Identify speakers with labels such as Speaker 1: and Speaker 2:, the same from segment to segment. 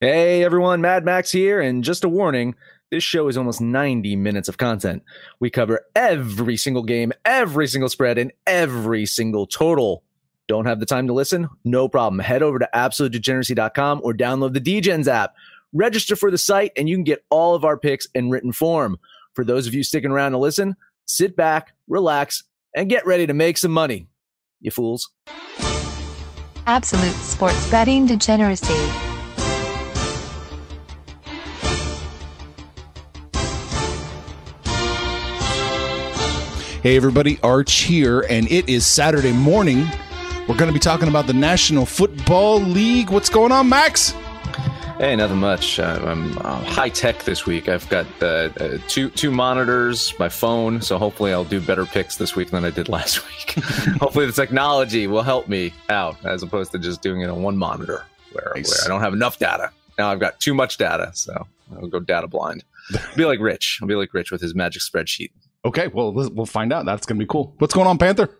Speaker 1: Hey everyone, Mad Max here, and just a warning this show is almost 90 minutes of content. We cover every single game, every single spread, and every single total. Don't have the time to listen? No problem. Head over to absolutedegeneracy.com or download the DGens app. Register for the site, and you can get all of our picks in written form. For those of you sticking around to listen, sit back, relax, and get ready to make some money. You fools.
Speaker 2: Absolute sports betting degeneracy.
Speaker 3: Hey, everybody, Arch here, and it is Saturday morning. We're going to be talking about the National Football League. What's going on, Max?
Speaker 1: Hey, nothing much. I'm uh, high tech this week. I've got uh, uh, two two monitors, my phone, so hopefully I'll do better picks this week than I did last week. hopefully, the technology will help me out as opposed to just doing it on one monitor where,
Speaker 3: Nice.
Speaker 1: where I don't have enough data. Now I've got too much data, so I'll go data blind. I'll be like Rich. I'll be like Rich with his magic spreadsheet.
Speaker 3: Okay, well, we'll find out. That's going to be cool. What's going on, Panther?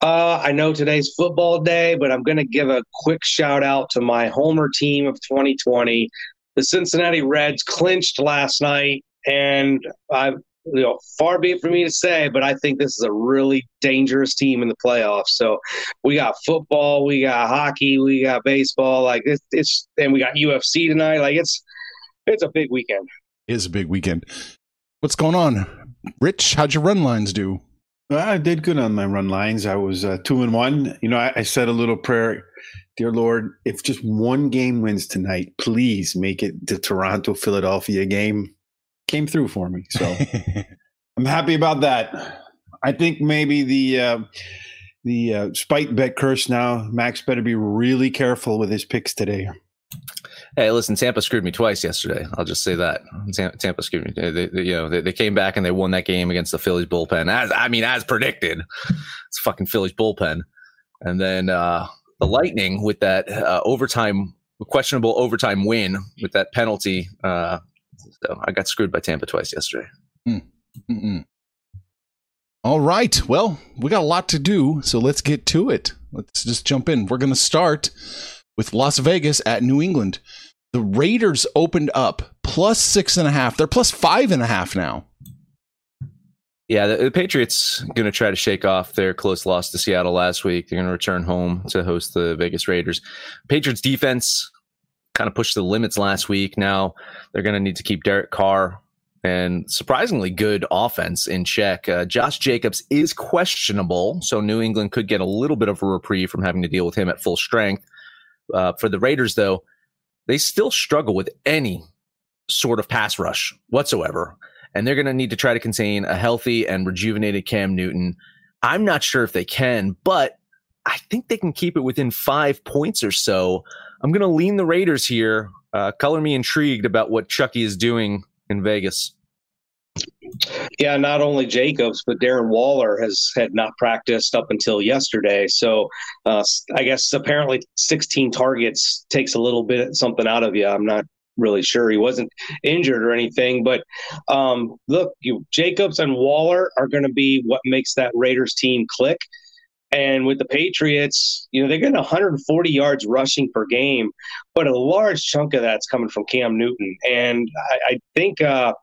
Speaker 4: Uh, I know today's football day, but I'm going to give a quick shout out to my Homer team of 2020. The Cincinnati Reds clinched last night, and I, you know, far be it for me to say, but I think this is a really dangerous team in the playoffs. So we got football, we got hockey, we got baseball. Like it's, it's and we got UFC tonight. Like it's, it's a big weekend.
Speaker 3: It is a big weekend. What's going on? Rich, how'd your run lines do?
Speaker 5: I did good on my run lines. I was uh, two and one. You know, I, I said a little prayer, dear Lord, if just one game wins tonight, please make it the Toronto Philadelphia game. Came through for me, so I'm happy about that. I think maybe the uh, the uh, spite bet curse now. Max better be really careful with his picks today.
Speaker 1: Hey, listen, Tampa screwed me twice yesterday. I'll just say that Tampa screwed me. They, they- you know, they, they came back and they won that game against the Phillies bullpen. As I mean, as predicted, it's fucking Phillies bullpen. And then uh, the Lightning with that uh, overtime, questionable overtime win with that penalty. Uh, so I got screwed by Tampa twice yesterday.
Speaker 3: Mm-mm. All right. Well, we got a lot to do, so let's get to it. Let's just jump in. We're going to start with Las Vegas at New England. The Raiders opened up plus six and a half. They're plus five and a half now.
Speaker 1: Yeah, the, the Patriots going to try to shake off their close loss to Seattle last week. They're going to return home to host the Vegas Raiders. Patriots defense kind of pushed the limits last week. Now they're going to need to keep Derek Carr and surprisingly good offense in check. Uh, Josh Jacobs is questionable, so New England could get a little bit of a reprieve from having to deal with him at full strength. Uh, for the Raiders, though, they still struggle with any sort of pass rush whatsoever and they're going to need to try to contain a healthy and rejuvenated Cam Newton. I'm not sure if they can, but I think they can keep it within five points or so. I'm going to lean the Raiders here. Uh, color me intrigued about what Chucky is doing in Vegas.
Speaker 4: Yeah, not only Jacobs, but Darren Waller has had not practiced up until yesterday. So uh, I guess apparently 16 targets takes a little bit something out of you. I'm not really sure he wasn't injured or anything, but um, look, you Jacobs and Waller are going to be what makes that Raiders team click. And with the Patriots, you know, they're getting 140 yards rushing per game, but a large chunk of that's coming from Cam Newton. And I, I think uh,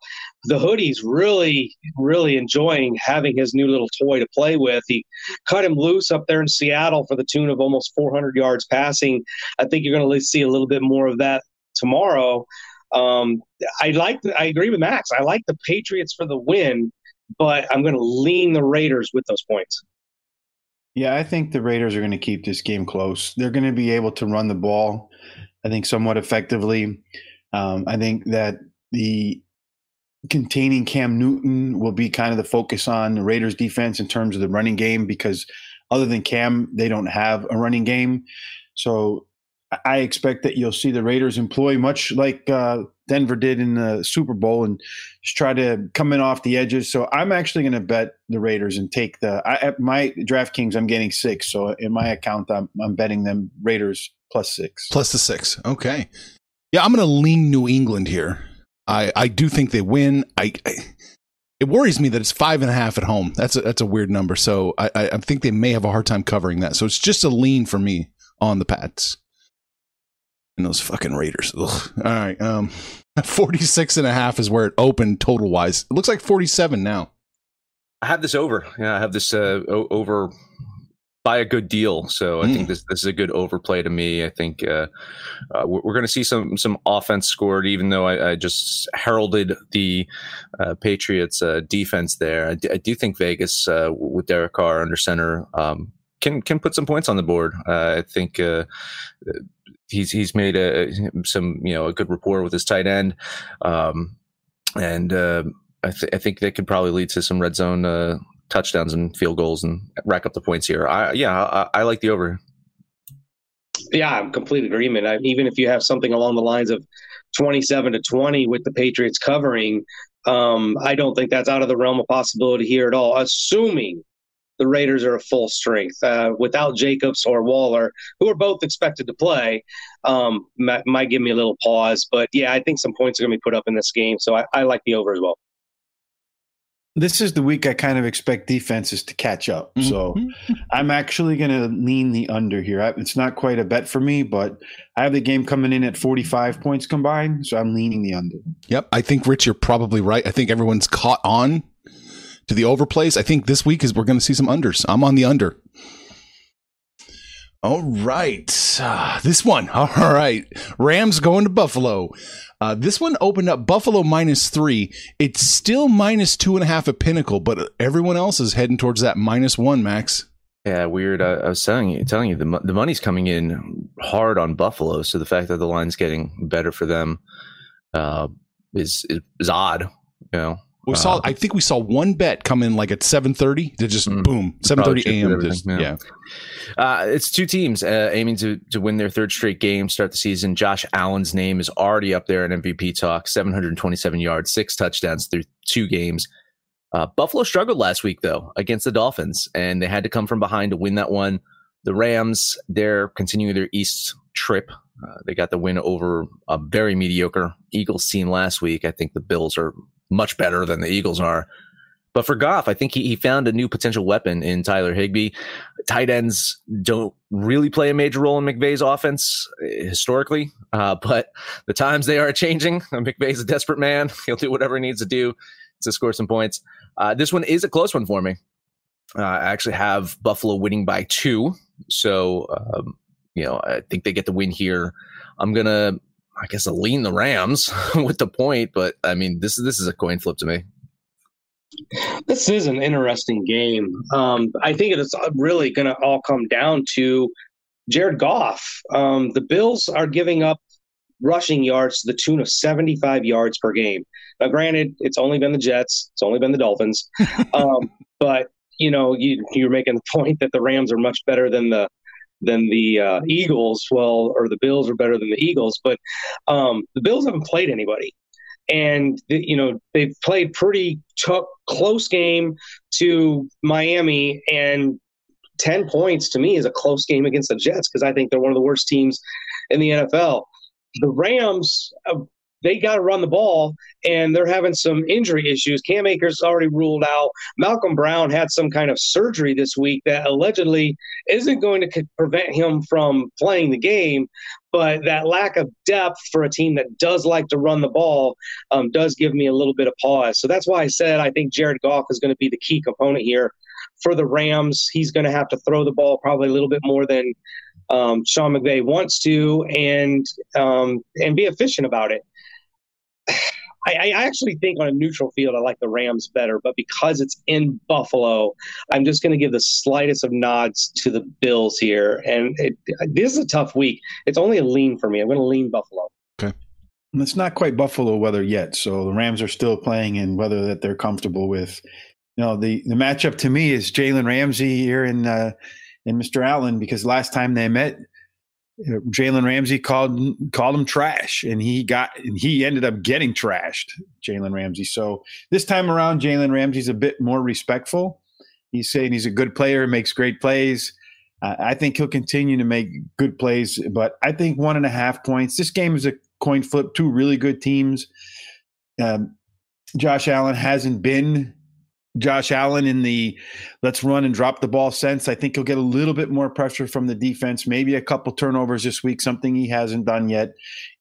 Speaker 4: the hoodie's really, really enjoying having his new little toy to play with. He cut him loose up there in Seattle for the tune of almost 400 yards passing. I think you're going to see a little bit more of that tomorrow. Um, I like, I agree with Max. I like the Patriots for the win, but I'm going to lean the Raiders with those points.
Speaker 5: Yeah, I think the Raiders are going to keep this game close. They're going to be able to run the ball, I think, somewhat effectively. Um, I think that the containing Cam Newton will be kind of the focus on the Raiders defense in terms of the running game because other than Cam, they don't have a running game. So I expect that you'll see the Raiders employ much like uh, Denver did in the Super Bowl and just try to come in off the edges. So I'm actually going to bet the Raiders and take the I, at my DraftKings. I'm getting six. So in my account, I'm I'm betting them Raiders plus six.
Speaker 3: Plus the six. Okay. Yeah, I'm going to lean New England here. I I do think they win. I, I it worries me that it's five and a half at home. That's a, that's a weird number. So I, I think they may have a hard time covering that. So it's just a lean for me on the Pats. And those fucking Raiders. Ugh. All right. Um, 46 and a half is where it opened total wise. It looks like 47 now.
Speaker 1: I have this over. Yeah, I have this uh, o- over by a good deal. So I mm. think this this is a good overplay to me. I think uh, uh, we're, we're going to see some some offense scored, even though I, I just heralded the uh, Patriots uh, defense there. I, d- I do think Vegas uh, with Derek Carr under center um, can can put some points on the board. Uh, I think he's he's made a, some you know a good rapport with his tight end, um, and I, th- I, think that could probably lead to some red zone touchdowns and field goals and rack up the points here. I yeah, I, I like the over.
Speaker 4: Yeah, I'm complete agreement. I, even if you have something along the lines of 27 to 20 with the Patriots covering, um, I don't think that's out of the realm of possibility here at all. Assuming the Raiders are a full strength uh, without Jacobs or Waller, who are both expected to play, um, might, might, give me a little pause. But yeah, I think some points are going to be put up in this game, so I, I like the over as well
Speaker 5: this is the week I kind of expect defenses to catch up. Mm-hmm. So I'm actually going to lean the under here. It's not quite a bet for me, but I have the game coming in at 45 points combined. So I'm leaning the under.
Speaker 3: Yep. I think, Rich, you're probably right. I think everyone's caught on to the overplays. I think this week is we're going to see some unders. I'm on the under. All right. Uh, this one. All right. Rams going to Buffalo. Uh, this one opened up Buffalo minus three. It's still minus two and a half at Pinnacle, but everyone else is heading towards that minus one, Max.
Speaker 1: Yeah, weird. I, I was telling you, telling you, the the money's coming in hard on Buffalo. So the fact that the line's getting better for them uh, is, is odd. You know,
Speaker 3: we uh, saw. I think we saw one bet come in like at seven thirty. To just mm, boom, seven thirty a.m. Just, yeah. yeah.
Speaker 1: Uh, it's two teams uh, aiming to to win their third straight game, start the season. Josh Allen's name is already up there in MVP talk. Seven hundred twenty seven yards, six touchdowns through two games. Uh, Buffalo struggled last week though against the Dolphins, and they had to come from behind to win that one. The Rams, they're continuing their East trip. Uh, they got the win over a very mediocre Eagles team last week. I think the Bills are much better than the Eagles are. But for Goff, I think he, he found a new potential weapon in Tyler Higbee. Tight ends don't really play a major role in McVay's offense eh, historically, uh, but the times they are changing. McVay's a desperate man. He'll do whatever he needs to do to score some points. Uh, this one is a close one for me. Uh, I actually have Buffalo winning by two. So, um, you know, I think they get the win here. I'm going to I guess, I lean the Rams with the point, but I mean, this is this is a coin flip to me.
Speaker 4: This is an interesting game. Um, I think it's really going to all come down to Jared Goff. Um, the Bills are giving up rushing yards to the tune of 75 yards per game. Now, granted, it's only been the Jets, it's only been the Dolphins, um, but you know, you, you're making the point that the Rams are much better than the than the uh, Eagles. Well, or the Bills are better than the Eagles, but um, the Bills haven't played anybody. And you know they've played pretty t- close game to Miami, and ten points to me is a close game against the Jets because I think they're one of the worst teams in the NFL. The Rams, uh, they got to run the ball, and they're having some injury issues. Cam Akers already ruled out. Malcolm Brown had some kind of surgery this week that allegedly isn't going to prevent him from playing the game. But that lack of depth for a team that does like to run the ball um, does give me a little bit of pause. So that's why I said I think Jared Goff is going to be the key component here for the Rams. He's going to have to throw the ball probably a little bit more than um, Sean McVay wants to, and um, and be efficient about it. I, I, actually think on a neutral field, I like the Rams better, but because it's in Buffalo, I'm just going to give the slightest of nods to the Bills here. And it, this is a tough week. It's only a lean for me. I'm going to lean Buffalo.
Speaker 3: Okay.
Speaker 5: it's not quite Buffalo weather yet, so the Rams are still playing in weather that they're comfortable with. You know, the the matchup to me is Jalen Ramsey here in uh, in Mr. Allen because last time they met, Jalen Ramsey called called him trash, and he got and he ended up getting trashed, Jalen Ramsey. So this time around, Jalen Ramsey's a bit more respectful. He's saying he's a good player, makes great plays. Uh, I think he'll continue to make good plays, but I think one and a half points. This game is a coin flip. Two really good teams. Um, Josh Allen hasn't been Josh Allen in the let's run and drop the ball sense. I think he'll get a little bit more pressure from the defense, maybe a couple turnovers this week, something he hasn't done yet,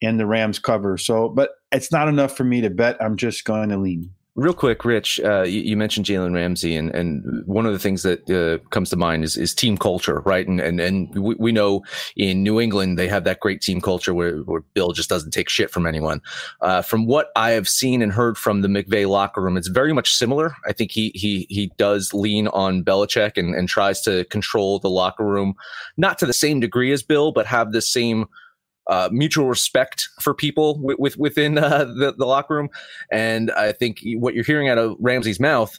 Speaker 5: and the Rams cover. So, but it's not enough for me to bet. I'm just going to lean.
Speaker 1: Real quick, Rich, uh, you, you, mentioned Jalen Ramsey, and, and one of the things that uh, comes to mind is, is team culture, right? And and and we, we know in New England they have that great team culture where, where Bill just doesn't take shit from anyone. Uh, from what I have seen and heard from the McVay locker room, it's very much similar. I think he he he does lean on Belichick and, and tries to control the locker room, not to the same degree as Bill, but have the same uh, mutual respect for people with, with within uh, the, the locker room. And I think what you're hearing out of Ramsey's mouth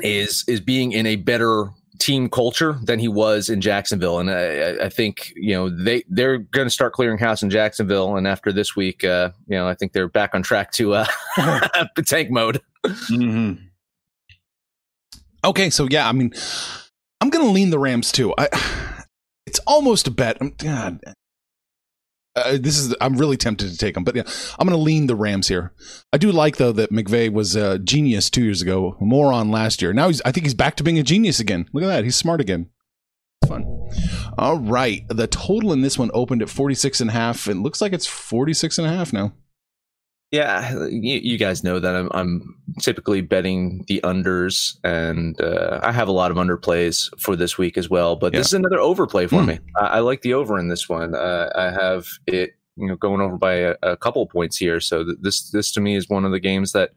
Speaker 1: is is being in a better team culture than he was in Jacksonville. And I, I think you know they they're going to start clearing house in Jacksonville. And after this week, uh, you know I think they're back on track to uh, tank mode. Mm-hmm.
Speaker 3: Okay, so yeah, I mean, I'm going to lean the Rams too. I, it's almost a bet. God, uh, this is I'm really tempted to take them, but yeah, I'm going to lean the Rams here. I do like though that McVay was a genius two years ago, moron last year. Now he's I think he's back to being a genius again. Look at that, he's smart again. Fun. All right, the total in this one opened at 46 and a half. It looks like it's 46 and a half now.
Speaker 1: Yeah, you, you, guys know that I'm, I'm, typically betting the unders, and uh, I have a lot of underplays for this week as well. But yeah. this is another overplay for mm. me. I, I, like the over in this one. Uh, I have it, you know, going over by a, a couple points here. So th- this, this to me is one of the games that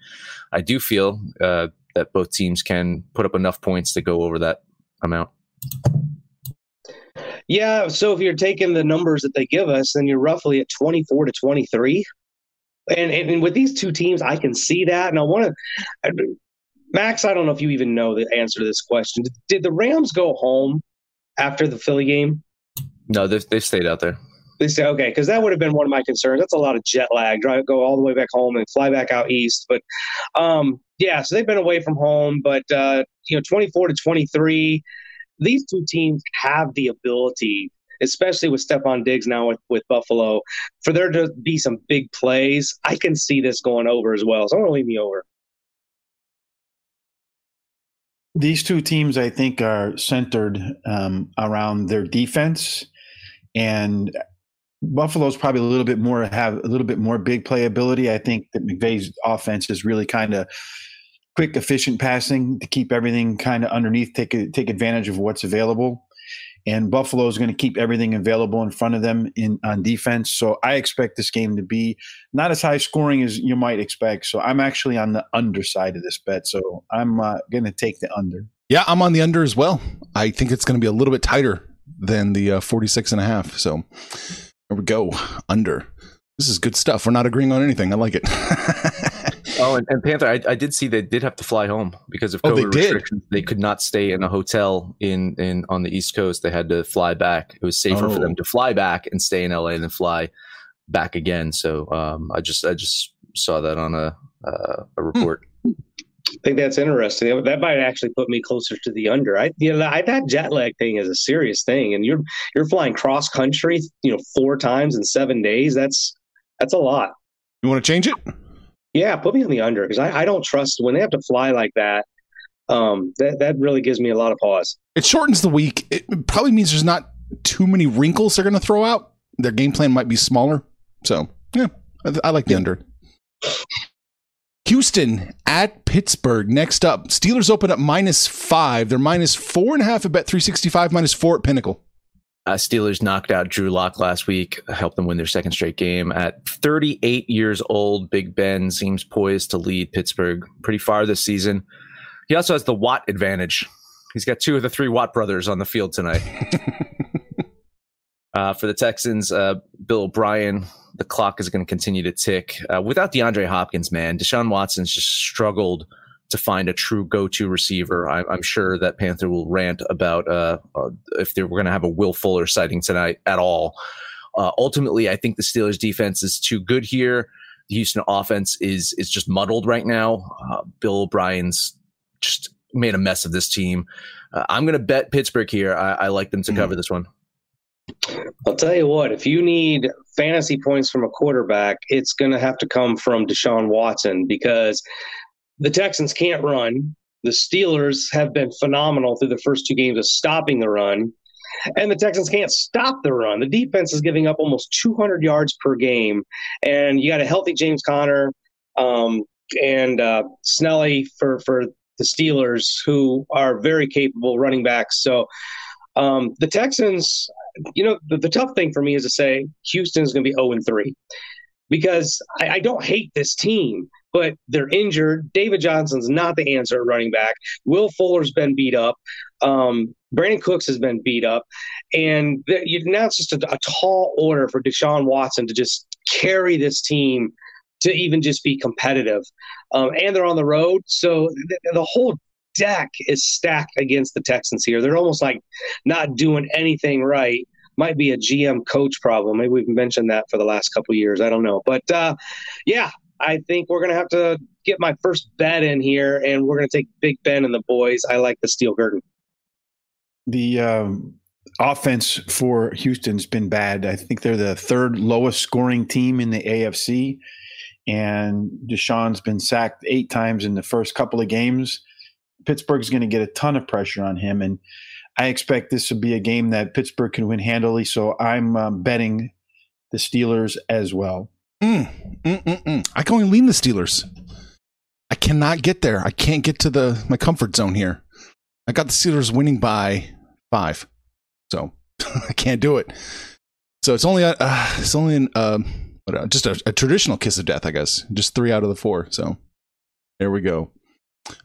Speaker 1: I do feel uh, that both teams can put up enough points to go over that amount.
Speaker 4: Yeah, so if you're taking the numbers that they give us, then you're roughly at 24 to 23. And, and with these two teams, I can see that. And I want to, Max, I don't know if you even know the answer to this question. Did, did the Rams go home after the Philly game?
Speaker 1: No, they they stayed out there.
Speaker 4: They say okay, because that would have been one of my concerns. That's a lot of jet lag. Drive, go all the way back home and fly back out east. But um, yeah, so they've been away from home. But uh, you know, twenty four to twenty three, these two teams have the ability especially with Stefon Diggs now with, with Buffalo, for there to be some big plays, I can see this going over as well. So I'm going to leave me over.
Speaker 5: These two teams, I think, are centered um, around their defense, and Buffalo's probably a little bit more have a little bit more big playability. I think that McVay's offense is really kind of quick, efficient passing to keep everything kind of underneath, take take advantage of what's available and Buffalo is going to keep everything available in front of them in on defense. So I expect this game to be not as high scoring as you might expect. So I'm actually on the underside of this bet. So I'm uh, going to take the under.
Speaker 3: Yeah, I'm on the under as well. I think it's going to be a little bit tighter than the uh, 46 and a half. So there we go. Under. This is good stuff. We're not agreeing on anything. I like it.
Speaker 1: Oh, and, and Panther, I, I, did see they did have to fly home because of COVID oh, they restrictions. Did? They could not stay in a hotel in in on the East Coast. They had to fly back. It was safer oh. for them to fly back and stay in LA than fly back again. So um, I just I just saw that on a uh, a hmm. report.
Speaker 4: I think that's interesting. That might actually put me closer to the under. I, you know, I, that jet lag thing is a serious thing, and you're you're flying cross country, you know, four times in seven days. That's that's a lot.
Speaker 3: You want to change it?
Speaker 4: Yeah, put me on the under because I, I don't trust when they have to fly like that. Um, that that really gives me a lot of pause.
Speaker 3: It shortens the week. It probably means there's not too many wrinkles they're going to throw out. Their game plan might be smaller. So yeah, I, I like the under. Houston at Pittsburgh. Next up, Steelers open up minus five. They're minus four and a half at Bet 365, minus four at Pinnacle.
Speaker 1: Uh, Steelers knocked out Drew Lock last week, helped them win their second straight game. At 38 years old, Big Ben seems poised to lead Pittsburgh pretty far this season. He also has the Watt advantage. He's got two of the three Watt brothers on the field tonight. uh, for the Texans, uh, Bill O'Brien, the clock is going to continue to tick. Uh, without DeAndre Hopkins, man, Deshaun Watson's just struggled – to find a true go-to receiver. I, am sure that Panther will rant about uh, uh, if they were going to have a Will Fuller sighting tonight at all. Uh, ultimately, I think the Steelers defense is too good here. The Houston offense is is just muddled right now. Uh, Bill O'Brien's just made a mess of this team. Uh, I'm going to bet Pittsburgh here. I, I like them to mm. cover this one.
Speaker 4: I'll tell you what, if you need fantasy points from a quarterback, it's going to have to come from Deshaun Watson because the Texans can't run. The Steelers have been phenomenal through the first two games of stopping the run, and the Texans can't stop the run. The defense is giving up almost 200 yards per game, and you got a healthy James Conner um, and uh, Snelly for for the Steelers, who are very capable running backs. So um, the Texans, you know, the, the, tough thing for me is to say Houston is going to be 0 and 3 because I, I, don't hate this team, but they're injured. David Johnson's not the answer at running back. Will Fuller's been beat up. Um, Brandin Cooks has been beat up. And now it's just a, a tall order for Deshaun Watson to just carry this team to even just be competitive. Um, and they're on the road. So the, the whole deck is stacked against the Texans here. They're almost like not doing anything right. Might be a GM coach problem. Maybe we've mentioned that for the last couple years. I don't know. But uh, yeah, I think we're going to have to get my first bet in here, and we're going to take Big Ben and the boys. I like the steel curtain.
Speaker 5: The um, offense for Houston's been bad. I think they're the third lowest scoring team in the AFC and Deshaun's been sacked eight times in the first couple of games. Pittsburgh's going to get a ton of pressure on him, and I expect this to be a game that Pittsburgh can win handily. So I'm um, betting the Steelers as well.
Speaker 3: Mm, mm, mm, mm, I can only lean the Steelers. I cannot get there. I can't get to the my comfort zone here. I got the Steelers winning by five, so I can't do it. So it's only a, uh, it's only an. Uh, uh, just a, a, traditional kiss of death, I guess. Just three out of the four. So there we go.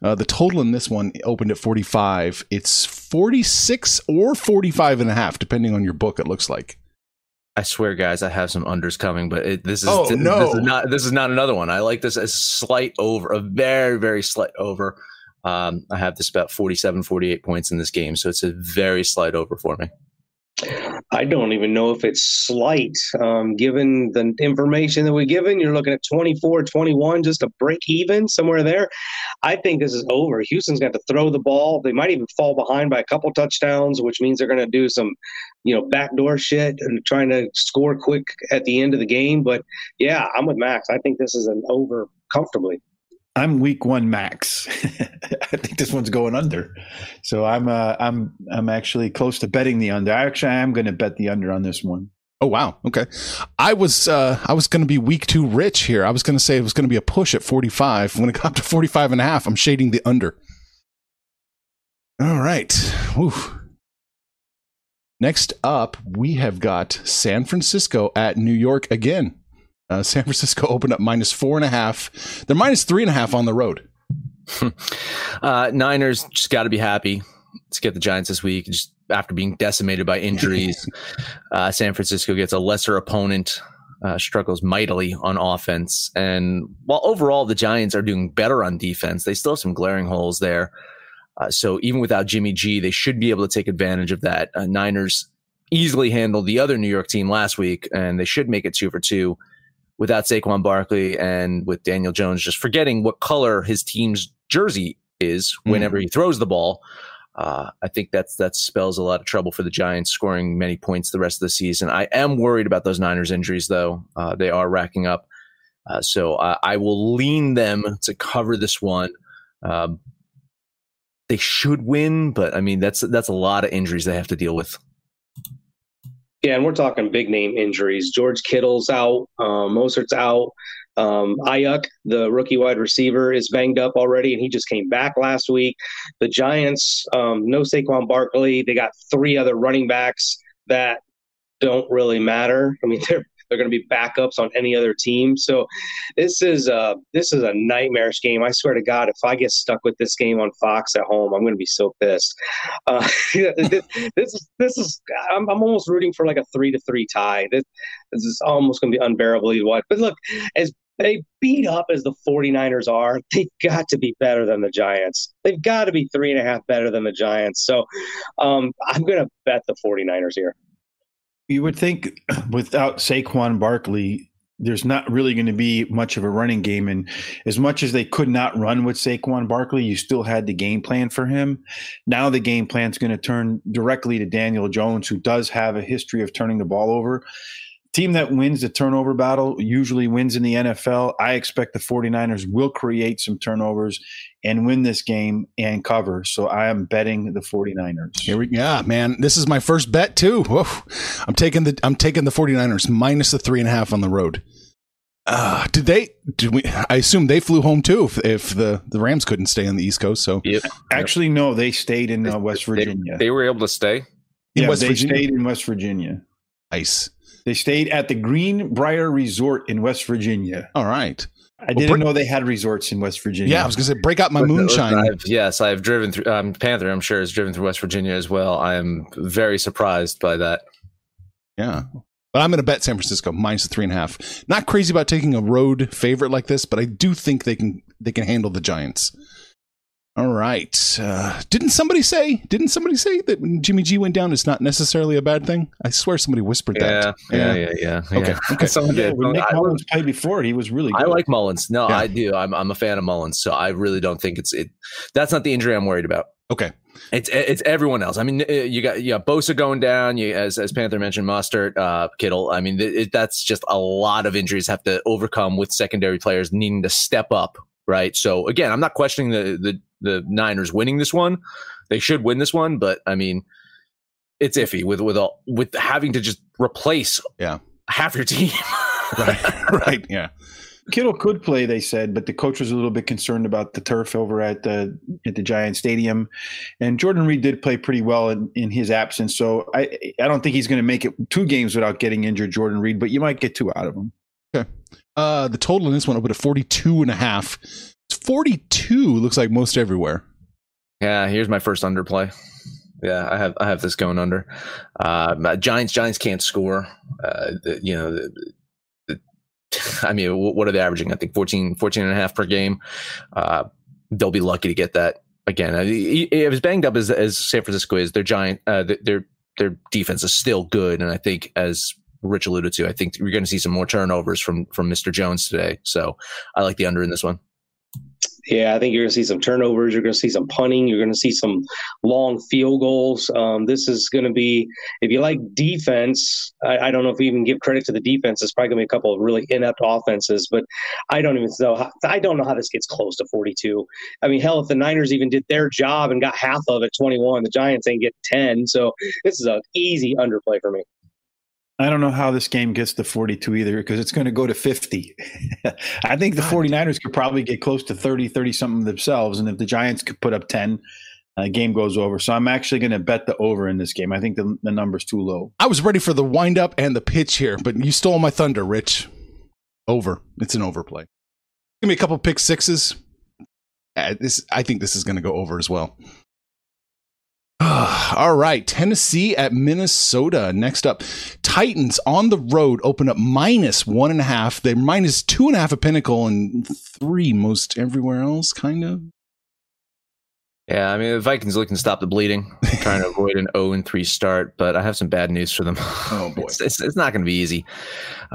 Speaker 3: Uh, the total in this one opened at 45. It's 46 or 45 and a half, depending on your book, it looks like.
Speaker 1: I swear, guys, I have some unders coming, but it, this is
Speaker 3: oh,
Speaker 1: this,
Speaker 3: no.
Speaker 1: this is not this is not another one. I like this as slight over, a very very slight over. Um, I have this about 47, 48 points in this game, so it's a very slight over for me.
Speaker 4: I don't even know if it's slight. Um, given the information that we're given, you're looking at 24, 21, just a break even somewhere there. I think this is over. Houston's got to throw the ball. They might even fall behind by a couple touchdowns, which means they're going to do some, you know, backdoor shit and trying to score quick at the end of the game. But yeah, I'm with Max. I think this is an over comfortably.
Speaker 5: I'm week one max. I think this one's going under. So I'm uh, I'm I'm actually close to betting the under. Actually, I am going to bet the under on this one.
Speaker 3: Oh wow. Okay. I was uh I was going to be week 2 rich here. I was going to say it was going to be a push at 45. When it got to 45 and a half, I'm shading the under. All right. Oof. Next up, we have got San Francisco at New York again. Uh, San Francisco opened up minus four and a half. They're minus three and a half on the road.
Speaker 1: uh, Niners just got to be happy to get the Giants this week. Just after being decimated by injuries, uh, San Francisco gets a lesser opponent. Uh, struggles mightily on offense, and while overall the Giants are doing better on defense, they still have some glaring holes there. Uh, so even without Jimmy G, they should be able to take advantage of that. Uh, Niners easily handled the other New York team last week, and they should make it two for two without Saquon Barkley and with Daniel Jones just forgetting what color his team's jersey is whenever mm. he throws the ball. Uh, I think that's that spells a lot of trouble for the Giants scoring many points the rest of the season. I am worried about those Niners injuries though; uh, they are racking up. Uh, so I will lean them to cover this one. They should win, but I mean that's that's a lot of injuries they have to deal with.
Speaker 4: Yeah, and we're talking big name injuries. George Kittle's out, um, Mostert's out. Um, Aiyuk, the rookie wide receiver, is banged up already, and he just came back last week. The Giants, um, no Saquon Barkley. They got three other running backs that don't really matter. I mean, they're they're going to be backups on any other team. So this is a this is a nightmarish game. I swear to God, if I get stuck with this game on Fox at home, I'm going to be so pissed. Uh, this, this, is this is I'm, I'm almost rooting for like a three to three tie. This, this is almost going to be unbearably what. But look, as they beat up as the 49ers are, they've got to be better than the Giants. They've got to be three and a half better than the Giants. So um, I'm going to bet the 49ers here.
Speaker 5: You would think without Saquon Barkley, there's not really going to be much of a running game. And as much as they could not run with Saquon Barkley, you still had the game plan for him. Now the game plan is going to turn directly to Daniel Jones, who does have a history of turning the ball over. Team that wins the turnover battle usually wins in the NFL. I expect the 49ers will create some turnovers and win this game and cover. So I am betting the 49ers.
Speaker 3: Here we yeah, man. This is my first bet too. Whoa. I'm taking the I'm taking the 49ers minus the three and a half on the road. Uh, did they? Did we? I assume they flew home too. If, if the the Rams couldn't stay on the East Coast, so
Speaker 1: Yep.
Speaker 5: Actually, no, they stayed in uh, West
Speaker 1: They,
Speaker 5: Virginia.
Speaker 1: they were able to stay.
Speaker 3: in
Speaker 5: yeah,
Speaker 3: West
Speaker 5: they
Speaker 3: Virginia.
Speaker 5: stayed in West Virginia.
Speaker 3: Nice.
Speaker 5: They stayed at the Greenbrier Resort in West Virginia.
Speaker 3: All right.
Speaker 5: I didn't
Speaker 3: Brit-
Speaker 5: know they had resorts in West Virginia.
Speaker 3: Yeah, I was gonna say break out my
Speaker 1: Listen,
Speaker 3: moonshine.
Speaker 1: listen, I've- yes, I've driven through. Um, Panther, I'm sure, has driven through West Virginia as well. I am very surprised by that.
Speaker 3: Yeah. But I'm going to bet San Francisco minus the three and a half. Not crazy about taking a road favorite like this, but I do think they can they can handle the Giants. All right. Uh, didn't somebody say? Didn't somebody say that when Jimmy G went down, it's not necessarily a bad thing? I swear somebody whispered
Speaker 1: Yeah,
Speaker 3: that.
Speaker 1: yeah, yeah, yeah.
Speaker 3: Okay,
Speaker 1: yeah.
Speaker 3: okay.
Speaker 1: Someone
Speaker 5: Yeah,
Speaker 1: did.
Speaker 5: when Nick
Speaker 1: I-
Speaker 5: Mullins played before, he was really good.
Speaker 1: I like Mullins. No,
Speaker 3: Yeah.
Speaker 1: I do. I'm I'm a fan of Mullins, so I really don't think it's it. That's not the injury I'm worried about.
Speaker 3: Okay.
Speaker 1: It's it's everyone else. I mean, uh, you got you got Bosa going down. You as as Panther mentioned, Mostert, uh, Kittle. I mean, it, it- that's just a lot of injuries have to overcome with secondary players needing to step up. Right. So again, I'm not questioning the the the Niners winning this one. They should win this one, but I mean, it's iffy with with all with having to just replace
Speaker 3: Yeah.
Speaker 1: half your team.
Speaker 3: Right. right. Yeah.
Speaker 5: Kittle could play, they said, but the coach was a little bit concerned about the turf over at the at the Giant Stadium. And Jordan Reed did play pretty well in, in his absence. So I I don't think he's going to make it two games without getting injured, Jordan Reed, but you might get two out of him. Okay.
Speaker 3: Uh, the total in this one opened at 42 and a half. It's 42 looks like most everywhere.
Speaker 1: Yeah, here's my first underplay. Yeah, I have I have this going under. Uh, Giants Giants can't score. Uh, the, you know, the, the, I mean, what are they averaging? I think 14, 14 and a half per game. Uh, they'll be lucky to get that again. Uh, e- As banged up as as San Francisco is, their giant uh, their their defense is still good, and I think as Rich alluded to, I think we're going to see some more turnovers from from Mr. Jones today. So I like the under in this one.
Speaker 4: Yeah, I think you're going to see some turnovers. You're going to see some punting. You're going to see some long field goals. Um, this is going to be, if you like defense, I, I don't know if we even give credit to the defense. It's probably going to be a couple of really inept offenses, but I don't even know. How, I don't know how this gets close to 42. I mean, hell, if the Niners even did their job and got half of it, 21, the Giants ain't get 10. So this is an easy underplay for me.
Speaker 5: I don't know how this game gets to 42 either because it's going to go to 50. I think the 49ers could probably get close to 30, 30 something themselves. And if the Giants could put up 10, uh, game goes over. So I'm actually going to bet the over in this game. I think the, the number's too low.
Speaker 3: I was ready for the wind up and the pitch here, but you stole my thunder, Rich. Over. It's an overplay. Give me a couple pick sixes. Uh, this, I think this is going to go over as well. All right, Tennessee at Minnesota. Next up, Titans on the road open up minus one and a half. They're minus two and a half at Pinnacle and three most everywhere else, kind of.
Speaker 1: Yeah, I mean the Vikings looking to stop the bleeding, trying to avoid an 0 and 3 start, but I have some bad news for them.
Speaker 3: Oh, boy.
Speaker 1: it's, it's, it's not going to be easy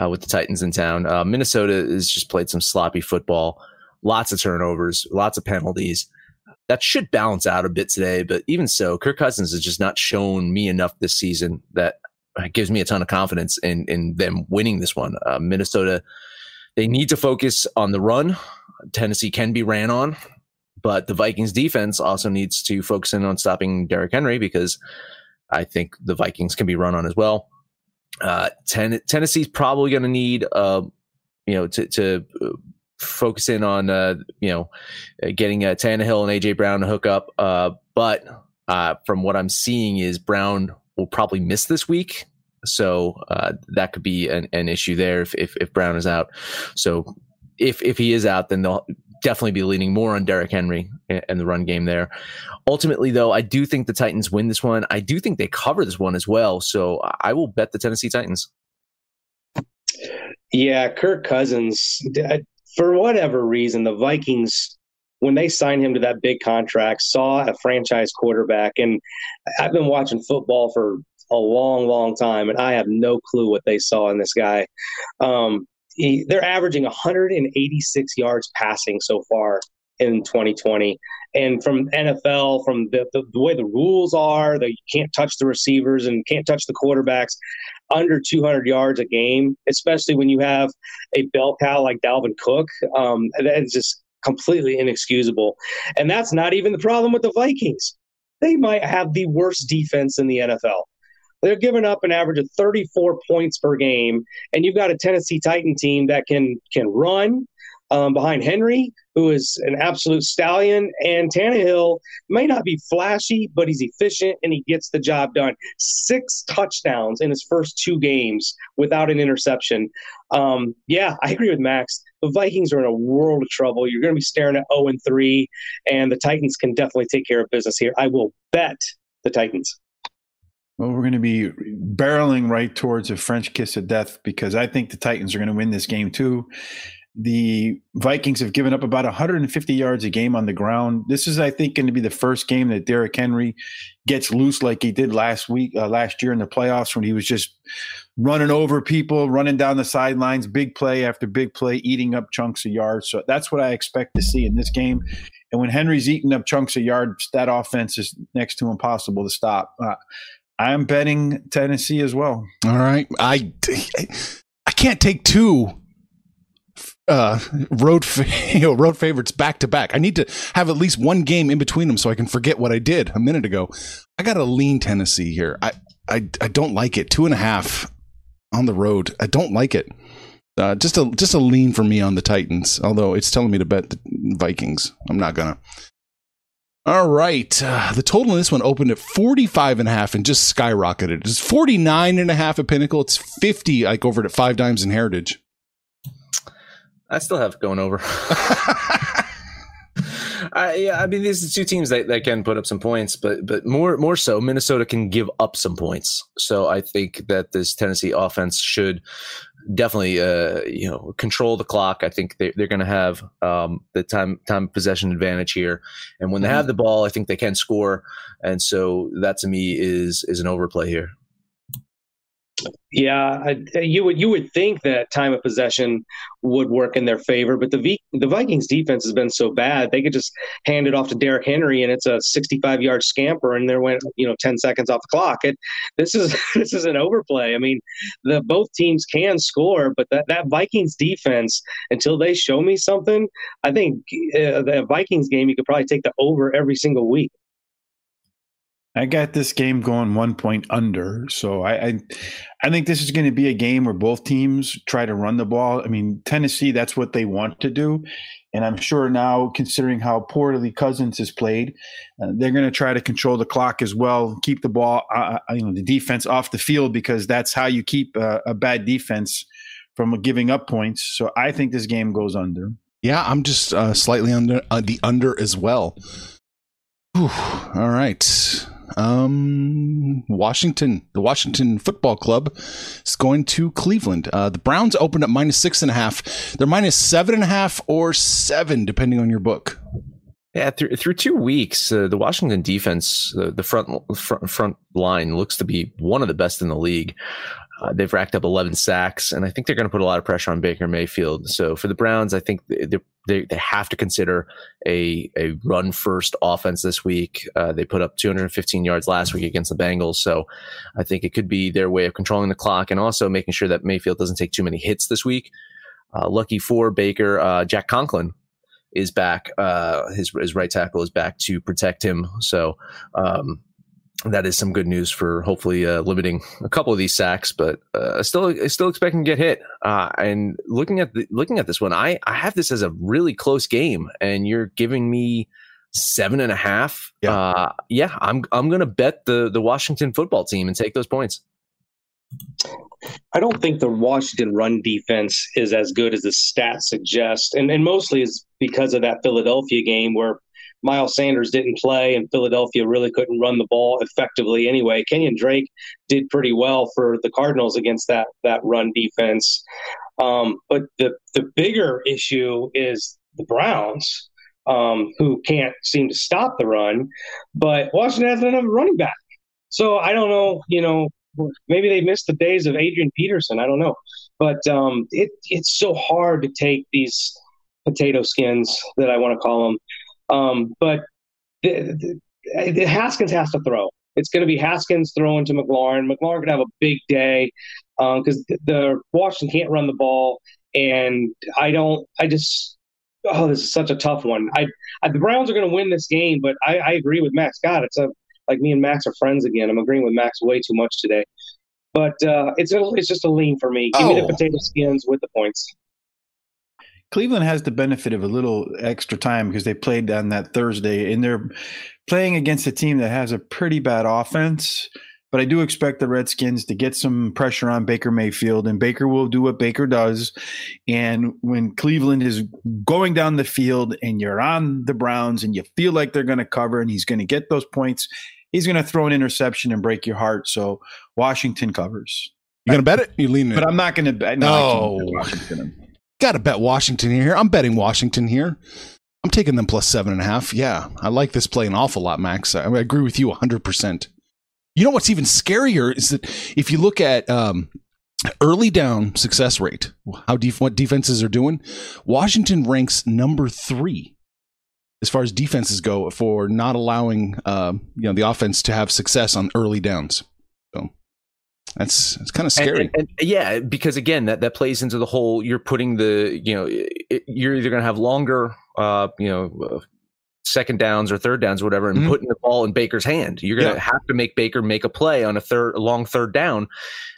Speaker 1: uh, with the Titans in town. Uh, Minnesota has just played some sloppy football, lots of turnovers, lots of penalties. That should balance out a bit today, but even so, Kirk Cousins has just not shown me enough this season that uh, gives me a ton of confidence in in them winning this one. Uh, Minnesota, they need to focus on the run. Tennessee can be ran on, but the Vikings defense also needs to focus in on stopping Derrick Henry because I think the Vikings can be run on as well. Uh, ten- Tennessee's probably going to need, uh, you know, to, to uh, focus in on, uh, you know, uh, getting uh, Tannehill and AJ Brown to hook up. Uh, but uh, from what I'm seeing is Brown will probably miss this week. So uh, that could be an, an issue there if, if, if Brown is out. So if if he is out, then they'll definitely be leaning more on Derrick Henry and the run game there. Ultimately, though, I do think the Titans win this one. I do think they cover this one as well. So I will bet the Tennessee Titans.
Speaker 4: Yeah, Kirk Cousins, for whatever reason, the Vikings, when they signed him to that big contract, saw a franchise quarterback. And I've been watching football for a long, long time, and I have no clue what they saw in this guy. Um, he, they're averaging 186 yards passing so far in 2020. And from NFL, from the, the, the, way the rules are, that you can't touch the receivers and can't touch the quarterbacks under 200 yards a game, especially when you have a bell cow like Dalvin Cook. Um, that's just completely inexcusable. And that's not even the problem with the Vikings. They might have the worst defense in the NFL. They're giving up an average of 34 points per game, and you've got a Tennessee Titan team that can can run, um, behind Henry, who is an absolute stallion. And Tannehill may not be flashy, but he's efficient and he gets the job done. Six touchdowns in his first two games without an interception. Um, yeah, I agree with Max. The Vikings are in a world of trouble. You're going to be staring at 0 and 3, and the Titans can definitely take care of business here. I will bet the Titans.
Speaker 5: Well, we're going to be barreling right towards a French kiss of death because I think the Titans are going to win this game too the Vikings have given up about 150 yards a game on the ground. This is, I think, going to be the first game that Derrick Henry gets loose like he did last week, uh, last year in the playoffs when he was just running over people, running down the sidelines, big play after big play, eating up chunks of yards. So that's what I expect to see in this game. And when Henry's eating up chunks of yards, that offense is next to impossible to stop. Uh, I'm betting Tennessee as well.
Speaker 3: All right, I I can't take two uh, road you know, road favorites back to back. I need to have at least one game in between them so I can forget what I did a minute ago. I got to lean Tennessee here. I, I I don't like it. Two and a half on the road. I don't like it. Uh, just a just a lean for me on the Titans. Although it's telling me to bet the Vikings. I'm not gonna. All right. Uh, the total in this one opened at 45 and a half and just skyrocketed. It's 49 and a half at Pinnacle. It's 50 like over at Five Dimes and Heritage.
Speaker 1: I still have going over. I, yeah, I mean, these are two teams that, that can put up some points, but but more more so, Minnesota can give up some points. So I think that this Tennessee offense should definitely uh, you know control the clock. I think they, they're going to have um, the time time possession advantage here, and when they mm-hmm. have the ball, I think they can score. And so that to me is is an overplay here.
Speaker 4: Yeah, I, you would you would think that time of possession would work in their favor, but the v, the Vikings defense has been so bad they could just hand it off to Derrick Henry and it's a 65 yard scamper and there went you know 10 seconds off the clock. It this is this is an overplay. I mean, the both teams can score, but that that Vikings defense until they show me something, I think uh, the Vikings game you could probably take the over every single week.
Speaker 5: I got this game going one point under, so I, I, I think this is going to be a game where both teams try to run the ball. I mean, Tennessee, that's what they want to do, and I'm sure now, considering how poorly Cousins has played, uh, they're going to try to control the clock as well, keep the ball, uh, uh, you know, the defense off the field because that's how you keep uh, a bad defense from giving up points. So I think this game goes under.
Speaker 3: Yeah, I'm just uh, slightly under uh, the under as well. Whew. All right. Um, Washington, the Washington Football Club is going to Cleveland. Uh, the Browns opened at minus six and a half. They're minus seven and a half or seven, depending on your book.
Speaker 1: Yeah, through through two weeks, uh, the Washington defense, uh, the front, front front line looks to be one of the best in the league. Uh, they've racked up 11 sacks, and I think they're going to put a lot of pressure on Baker Mayfield. So for the Browns, I think they they, they have to consider a a run first offense this week. Uh, they put up 215 yards last week against the Bengals, so I think it could be their way of controlling the clock and also making sure that Mayfield doesn't take too many hits this week. Uh, lucky for Baker, uh, Jack Conklin is back. Uh, his his right tackle is back to protect him. So. Um, that is some good news for hopefully uh, limiting a couple of these sacks, but uh, still still expecting to get hit. Uh, and looking at the, looking at this one, I I have this as a really close game, and you're giving me seven and a half. Yeah, uh, yeah, I'm I'm gonna bet the the Washington football team and take those points.
Speaker 4: I don't think the Washington run defense is as good as the stats suggest, and and mostly is because of that Philadelphia game where Miles Sanders didn't play, and Philadelphia really couldn't run the ball effectively anyway. Kenyan Drake did pretty well for the Cardinals against that that run defense. Um, but the the bigger issue is the Browns, um, who can't seem to stop the run. But Washington has another running back. So I don't know, you know, maybe they missed the days of Adrian Peterson. I don't know, but um, it it's so hard to take these potato skins that I want to call them. Um, but the, the, the Haskins has to throw. It's going to be Haskins throwing to McLaurin. McLaurin could have a big day because um, the, the Washington can't run the ball, and I don't. I just oh, this is such a tough one. I, I the Browns are going to win this game, but I, I agree with Max. God, it's a like me and Max are friends again. I'm agreeing with Max way too much today. But uh, it's a, it's just a lean for me. Give oh. me the potato skins with the points.
Speaker 5: Cleveland has the benefit of a little extra time because they played on that Thursday and they're playing against a team that has a pretty bad offense. But I do expect the Redskins to get some pressure on Baker Mayfield, and Baker will do what Baker does. And when Cleveland is going down the field and you're on the Browns and you feel like they're going to cover and he's going to get those points, he's going to throw an interception and break your heart. So Washington covers.
Speaker 3: You going to bet it? You lean
Speaker 5: it? But I'm not going to bet.
Speaker 3: No, no. Got to bet Washington here. I'm betting Washington here. I'm taking them plus seven and a half. Yeah, I like this play an awful lot, Max. I, I agree with you 100%. You know what's even scarier is that if you look at um, early down success rate, how def- what defenses are doing, Washington ranks number three as far as defenses go for not allowing uh, you know the offense to have success on early downs. So that's it's kind of scary.
Speaker 1: And, and, and, yeah, because again, that that plays into the whole. You're putting the you know it, you're either going to have longer uh, you know second downs or third downs or whatever and mm-hmm. putting the ball in Baker's hand. You're going to yeah. have to make Baker make a play on a third a long third down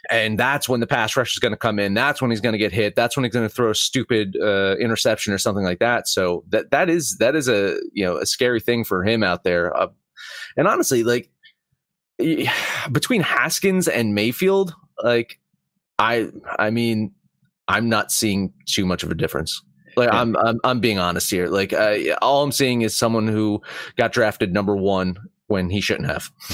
Speaker 1: and that's when the pass rush is going to come in. That's when he's going to get hit. That's when he's going to throw a stupid uh, interception or something like that. So that that is that is a, you know, a scary thing for him out there. Uh, and honestly, like between Haskins and Mayfield, like I I mean, I'm not seeing too much of a difference. Like yeah. I'm, I'm, I'm being honest here. Like uh, all I'm seeing is someone who got drafted number one when he shouldn't have.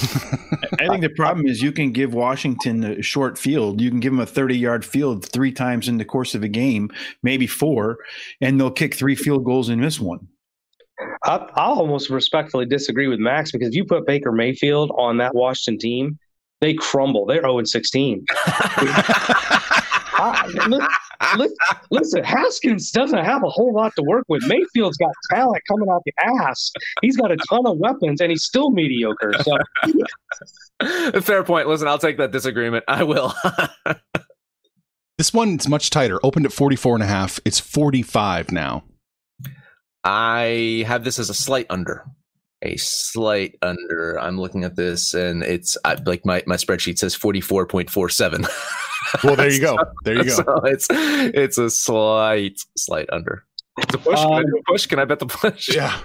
Speaker 5: I think the problem is you can give Washington a short field. You can give them a 30 yard field three times in the course of a game, maybe four, and they'll kick three field goals and miss one.
Speaker 4: I, I'll almost respectfully disagree with Max because if you put Baker Mayfield on that Washington team, they crumble. They're 0 16. listen, Haskins doesn't have a whole lot to work with. Mayfield's got talent coming out the ass. He's got a ton of weapons, and he's still mediocre. So,
Speaker 1: fair point. Listen, I'll take that disagreement. I will.
Speaker 3: this one's much tighter. Opened at 44 and a half. It's 45 now.
Speaker 1: I have this as a slight under a slight under. I'm looking at this and it's I, like my, my spreadsheet says 44.47.
Speaker 3: well, there you go. There you go.
Speaker 1: So it's it's a slight slight under. It's a push. Can um, I do a push? Can I bet the push?
Speaker 3: Yeah.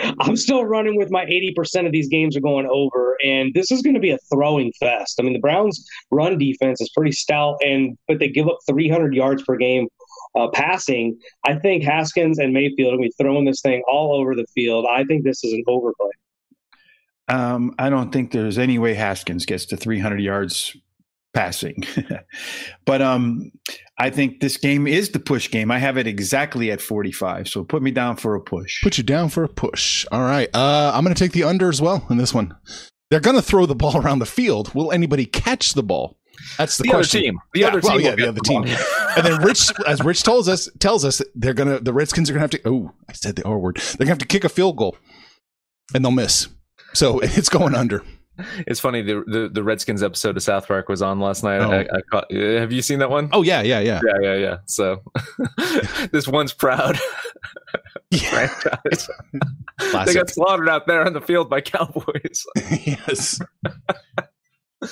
Speaker 4: I'm still running with my 80% of these games are going over, and this is going to be a throwing fest. I mean, the Browns' run defense is pretty stout, and but they give up 300 yards per game uh, passing, I think Haskins and Mayfield will be throwing this thing all over the field. I think this is an overplay.
Speaker 5: Um, I don't think there's any way Haskins gets to 300 yards passing. but um, I think this game is the push game. I have it exactly at 45. So put me down for a push.
Speaker 3: Put you down for a push. All right. Uh, I'm going to take the under as well in this one. They're going to throw the ball around the field. Will anybody catch the ball? That's the,
Speaker 1: the
Speaker 3: question.
Speaker 1: Other team. The yeah, other well, team.
Speaker 3: Yeah, the other team. and then Rich, as Rich tells us, tells us they're gonna the Redskins are gonna have to. Oh, I said the R word. They're gonna have to kick a field goal, and they'll miss. So it's going under.
Speaker 1: It's funny. The, the, the Redskins episode of South Park was on last night. Oh. I, I caught, have you seen that one?
Speaker 3: Oh yeah, yeah, yeah,
Speaker 1: yeah, yeah, yeah. So this one's proud.
Speaker 3: Yeah.
Speaker 1: they got slaughtered out there on the field by Cowboys.
Speaker 3: yes.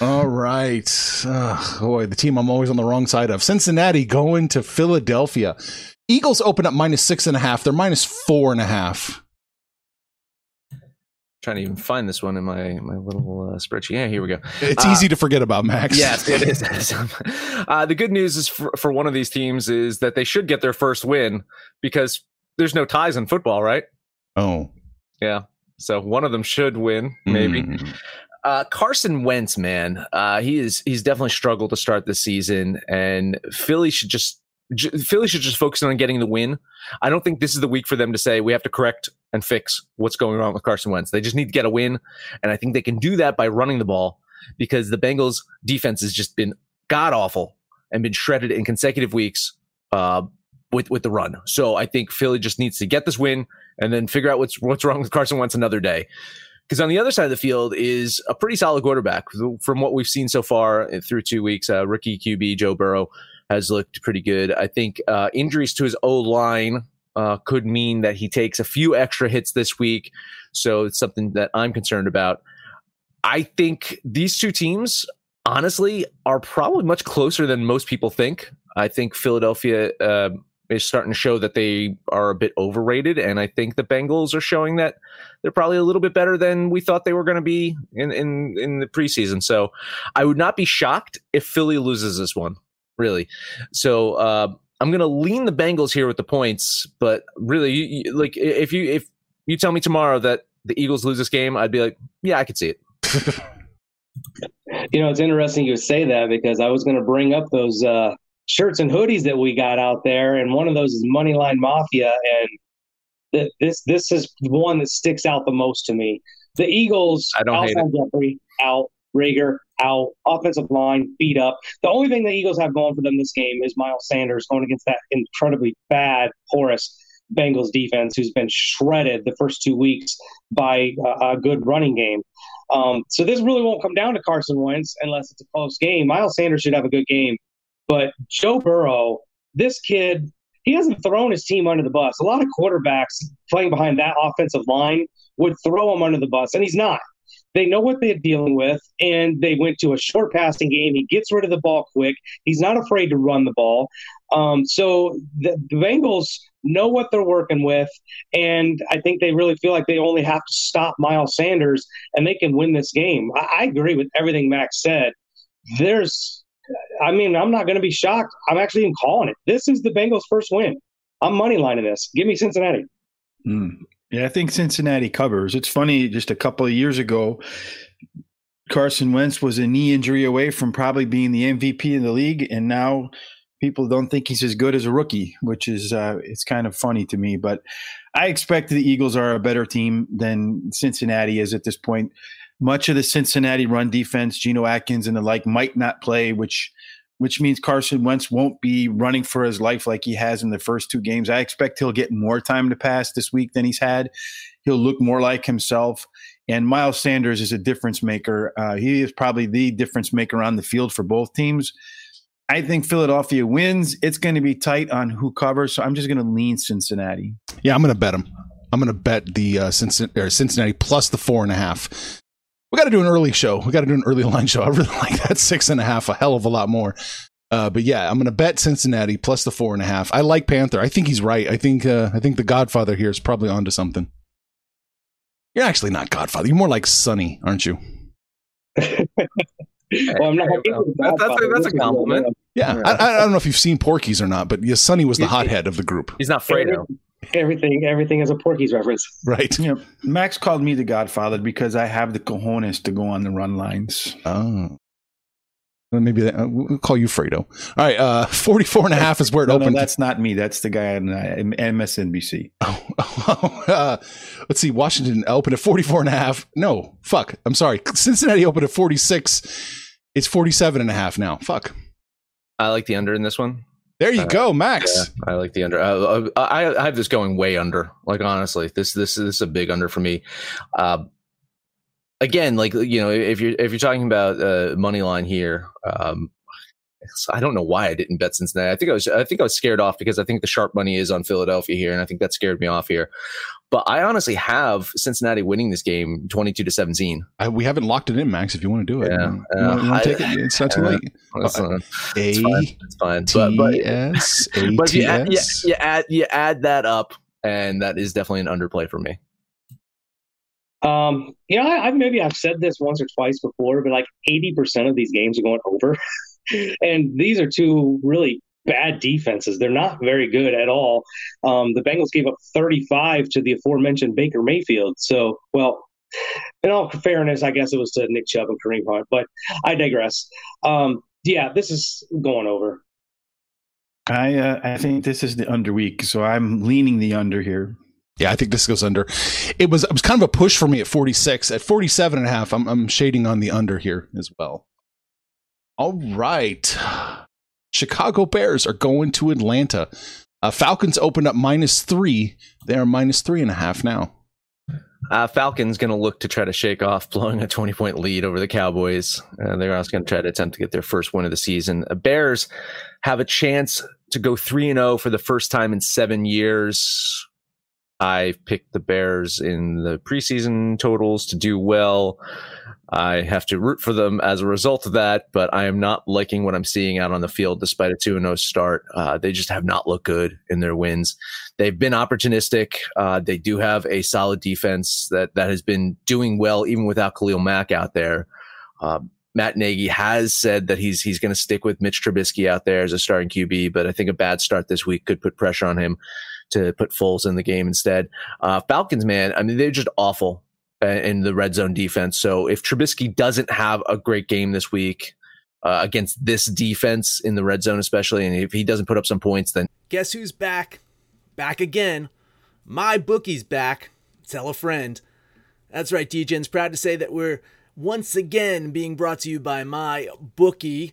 Speaker 3: All right. Oh, boy, the team I'm always on the wrong side of. Cincinnati going to Philadelphia. Eagles open up minus six and a half. They're minus four and a half.
Speaker 1: Trying to even find this one in my my little uh, spreadsheet. Yeah, here we go.
Speaker 3: It's uh, easy to forget about Max.
Speaker 1: Yes, it is. uh, the good news is for, for one of these teams is that they should get their first win because there's no ties in football, right?
Speaker 3: Oh,
Speaker 1: yeah. So one of them should win, maybe. Mm. Uh, Carson Wentz, man, uh, he is he's definitely struggled to start the season, and Philly should just J- Philly should just focus on getting the win. I don't think this is the week for them to say we have to correct and fix what's going wrong with Carson Wentz. They just need to get a win, and I think they can do that by running the ball because the Bengals defense has just been god awful and been shredded in consecutive weeks uh, with with the run. So I think Philly just needs to get this win and then figure out what's what's wrong with Carson Wentz another day. Because on the other side of the field is a pretty solid quarterback from what we've seen so far through two weeks. Uh, rookie QB Joe Burrow has looked pretty good. I think uh, injuries to his O line uh, could mean that he takes a few extra hits this week. So it's something that I'm concerned about. I think these two teams, honestly, are probably much closer than most people think. I think Philadelphia uh, is starting to show that they are a bit overrated, and I think the Bengals are showing that they're probably a little bit better than we thought they were going to be in, in in the preseason. So I would not be shocked if Philly loses this one, really. So uh, I'm going to lean the Bengals here with the points, but really, you, you, like if you if you tell me tomorrow that the Eagles lose this game, I'd be like, yeah, I could see it.
Speaker 4: you know, it's interesting you say that because I was going to bring up those uh, shirts and hoodies that we got out there, and one of those is Moneyline Mafia, and th- this this is the one that sticks out the most to me. The Eagles,
Speaker 1: I don't hate it.
Speaker 4: Jeffery, out, Reagor out, offensive line beat up. The only thing the Eagles have going for them this game is Miles Sanders going against that incredibly bad, porous Bengals defense, who's been shredded the first two weeks by a good running game. Um, so this really won't come down to Carson Wentz unless it's a close game. Miles Sanders should have a good game, but Joe Burrow, this kid, he hasn't thrown his team under the bus. A lot of quarterbacks playing behind that offensive line would throw him under the bus, and he's not. They know what they're dealing with, and they went to a short passing game. He gets rid of the ball quick. He's not afraid to run the ball. Um, so the, the Bengals know what they're working with, and I think they really feel like they only have to stop Miles Sanders, and they can win this game. I, I agree with everything Max said. There's, I mean, I'm not going to be shocked. I'm actually even calling it. This is the Bengals' first win. I'm money lining this. Give me Cincinnati.
Speaker 5: Mm. Yeah, I think Cincinnati covers. It's funny, just a couple of years ago, Carson Wentz was a knee injury away from probably being the MVP of the league, and now people don't think he's as good as a rookie, which is uh, it's kind of funny to me. But I expect the Eagles are a better team than Cincinnati is at this point. Much of the Cincinnati run defense, Geno Atkins and the like, might not play, which which means Carson Wentz won't be running for his life like he has in the first two games. I expect he'll get more time to pass this week than he's had. He'll look more like himself. And Miles Sanders is a difference maker. Uh, he is probably the difference maker on the field for both teams. I think Philadelphia wins. It's going to be tight on who covers, so I'm just going to lean Cincinnati.
Speaker 3: Yeah, I'm going to bet them. I'm going to bet the uh, Cincinnati plus the four and a half. We got to do an early show. We got to do an early line show. I really like that six and a half a hell of a lot more. Uh, but yeah, I'm going to bet Cincinnati plus the four and a half. I like Panther. I think he's right. I think uh, I think the Godfather here is probably onto something. You're actually not Godfather. You're more like Sonny, aren't you?
Speaker 4: well, I'm not.
Speaker 1: That's, that's, a, that's a compliment.
Speaker 3: Yeah, I, I, don't know if you've seen Porky's or not, but yeah, Sonny was the hothead of the group.
Speaker 1: He's not Fredo
Speaker 4: everything everything is a Porky's reference.
Speaker 3: Right.
Speaker 5: Yeah. Max called me the Godfather because I have the cojones to go on the run lines.
Speaker 3: Oh. Well, maybe that, uh, we'll call you Fredo. All right, uh, 44 and a half is where it
Speaker 5: no,
Speaker 3: opened.
Speaker 5: No, that's not me. That's the guy on uh, MSNBC.
Speaker 3: Oh, oh uh, let's see. Washington opened at 44 and a half. No, fuck. I'm sorry. Cincinnati opened at 46. It's 47 and a half now. Fuck.
Speaker 1: I like the under in this one.
Speaker 3: There you uh, go, Max.
Speaker 1: Yeah, I like the under. Uh, I, I have this going way under. Like honestly, this this, this is a big under for me. Uh, again, like you know, if you're if you're talking about uh, money line here, um, I don't know why I didn't bet Cincinnati. I think I was I think I was scared off because I think the sharp money is on Philadelphia here, and I think that scared me off here. But I honestly have Cincinnati winning this game 22 to 17.
Speaker 3: I, we haven't locked it in, Max, if you want to do it.
Speaker 1: Yeah.
Speaker 3: You, uh, you want to take it? It's not too late.
Speaker 1: It's, uh, it's fine. It's fine.
Speaker 3: But, but,
Speaker 1: but you add, you, you, add, you add that up, and that is definitely an underplay for me.
Speaker 4: Um, you know, I, I maybe I've said this once or twice before, but like 80% of these games are going over. and these are two really bad defenses. They're not very good at all. Um, the Bengals gave up 35 to the aforementioned Baker Mayfield. So, well, in all fairness, I guess it was to Nick Chubb and Kareem Hunt, but I digress. Um, yeah, this is going over.
Speaker 5: I uh, I think this is the under week, so I'm leaning the under here.
Speaker 3: Yeah, I think this goes under. It was it was kind of a push for me at 46. At 47 and a half, I'm I'm shading on the under here as well. All right. Chicago Bears are going to Atlanta. Uh, Falcons opened up minus three. They are minus three and a half now.
Speaker 1: Uh, Falcons going to look to try to shake off blowing a 20 point lead over the Cowboys. Uh, they're also going to try to attempt to get their first win of the season. The Bears have a chance to go 3 and 0 for the first time in seven years. I picked the Bears in the preseason totals to do well. I have to root for them as a result of that, but I am not liking what I'm seeing out on the field despite a 2 0 start. Uh, they just have not looked good in their wins. They've been opportunistic. Uh, they do have a solid defense that, that has been doing well even without Khalil Mack out there. Uh, Matt Nagy has said that he's he's going to stick with Mitch Trubisky out there as a starting QB, but I think a bad start this week could put pressure on him to put Foles in the game instead. Uh, Falcons, man, I mean they're just awful uh, in the red zone defense. So if Trubisky doesn't have a great game this week uh, against this defense in the red zone, especially, and if he doesn't put up some points, then
Speaker 6: guess who's back? Back again. My bookie's back. Tell a friend. That's right, DJ's proud to say that we're once again being brought to you by my bookie.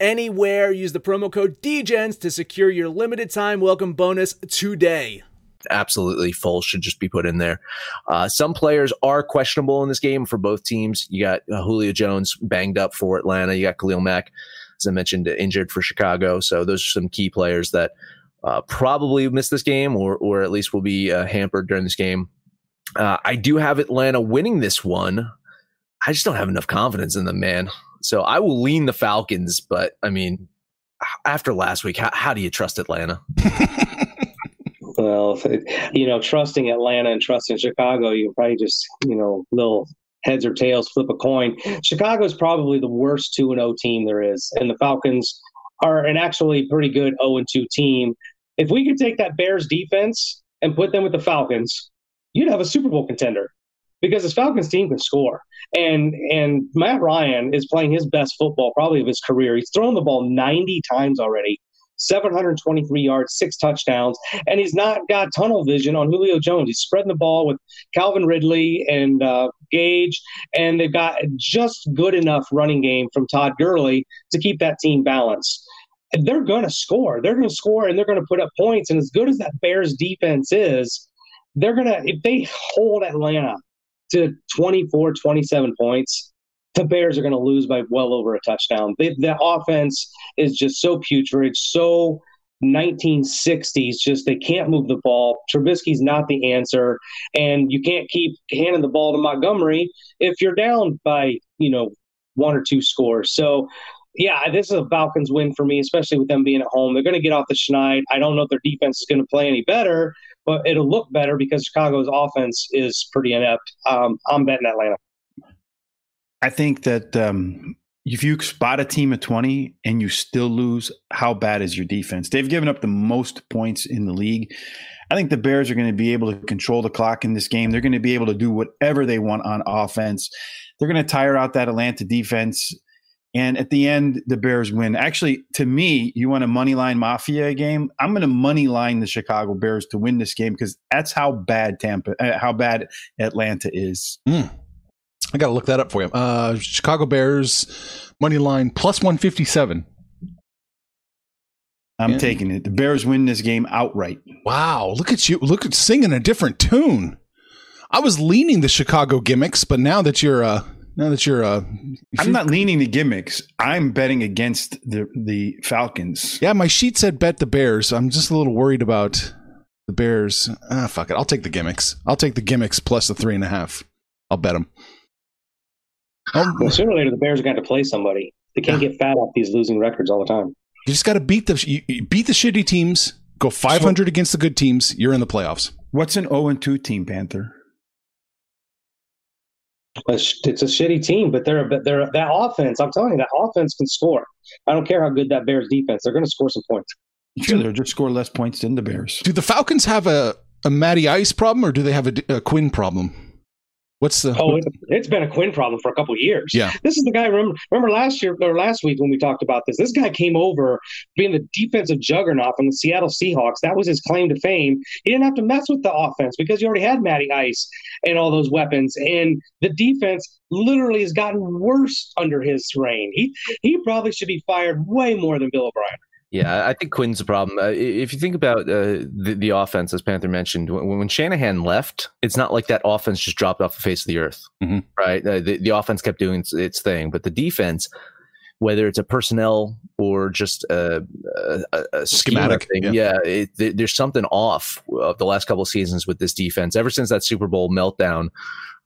Speaker 6: anywhere. Use the promo code DEGENS to secure your limited time welcome bonus today
Speaker 1: absolutely full should just be put in there. Uh, some players are questionable in this game for both teams. You got uh, Julio Jones banged up for Atlanta. You got Khalil Mack, as I mentioned, injured for Chicago. So those are some key players that uh, probably miss this game or, or at least will be uh, hampered during this game. Uh, I do have Atlanta winning this one. I just don't have enough confidence in them, man. So I will lean the Falcons, but I mean, after last week, how, how do you trust Atlanta?
Speaker 4: Well, you know, trusting Atlanta and trusting Chicago, you probably just, you know, little heads or tails flip a coin. Chicago is probably the worst 2 0 team there is. And the Falcons are an actually pretty good 0 2 team. If we could take that Bears defense and put them with the Falcons, you'd have a Super Bowl contender because this Falcons team can score. And and Matt Ryan is playing his best football probably of his career. He's thrown the ball 90 times already. 723 yards, six touchdowns, and he's not got tunnel vision on Julio Jones. He's spreading the ball with Calvin Ridley and uh, Gage, and they've got just good enough running game from Todd Gurley to keep that team balanced. And they're going to score. They're going to score, and they're going to put up points. And as good as that Bears defense is, they're going to, if they hold Atlanta to 24, 27 points, the Bears are going to lose by well over a touchdown. They, the offense is just so putrid, so 1960s. Just they can't move the ball. Trubisky's not the answer, and you can't keep handing the ball to Montgomery if you're down by you know one or two scores. So. Yeah, this is a Falcons win for me, especially with them being at home. They're going to get off the schneid. I don't know if their defense is going to play any better, but it'll look better because Chicago's offense is pretty inept. Um, I'm betting Atlanta.
Speaker 5: I think that um, if you spot a team at 20 and you still lose, how bad is your defense? They've given up the most points in the league. I think the Bears are going to be able to control the clock in this game. They're going to be able to do whatever they want on offense. They're going to tire out that Atlanta defense. And at the end, the Bears win. Actually, to me, you want a money line mafia game? I'm going to money line the Chicago Bears to win this game because that's how bad Tampa, uh, how bad Atlanta is.
Speaker 3: Mm. I got to look that up for you. Uh, Chicago Bears money line plus 157.
Speaker 5: I'm
Speaker 3: Yeah.
Speaker 5: taking it. The Bears win this game outright.
Speaker 3: Wow, look at you! Look at singing a different tune. I was leaning the Chicago gimmicks, but now that you're uh now that you're uh
Speaker 5: I'm not leaning the gimmicks. I'm betting against the the Falcons.
Speaker 3: Yeah, my sheet said bet the Bears. I'm just a little worried about the Bears. Ah, fuck it. I'll take the gimmicks. I'll take the gimmicks plus the three and a half. I'll bet them.
Speaker 4: Well,
Speaker 3: Oh,
Speaker 4: sooner or later, the Bears are going to have to play somebody. They can't get fat off these losing records all the time.
Speaker 3: you just got to beat the you, you beat the shitty teams. Go 500 against the good teams. You're in the playoffs.
Speaker 5: What's an 0 and 2 team, Panther?
Speaker 4: It's it's a shitty team, but they're but they're that offense. I'm telling you, that offense can score. I don't care how good that Bears defense. They're going to score some points.
Speaker 5: Sure, they'll just score less points than the Bears.
Speaker 3: Do the Falcons have a a Matty Ice problem or do they have a, a Quinn problem? What's the
Speaker 4: Oh, it, it's been a Quinn problem for a couple of years.
Speaker 3: Yeah.
Speaker 4: This is the guy. Remember, remember last year or last week when we talked about this. This guy came over being the defensive juggernaut from the Seattle Seahawks. That was his claim to fame. He didn't have to mess with the offense because he already had Matty Ice and all those weapons. And the defense literally has gotten worse under his reign. He he probably should be fired way more than Bill O'Brien.
Speaker 1: Yeah, I think Quinn's the problem. Uh, if you think about uh, the, the offense, as Panther mentioned, when, when Shanahan left, it's not like that offense just dropped off the face of the earth,
Speaker 3: Mhm.
Speaker 1: right? Uh, the, the offense kept doing its, its thing, but the defense, whether it's a personnel or just a, a, a-
Speaker 3: Schematic,
Speaker 1: thing,
Speaker 3: yeah.
Speaker 1: yeah, it, there- there's something off of the last couple of seasons with this defense. Ever since that Super Bowl meltdown,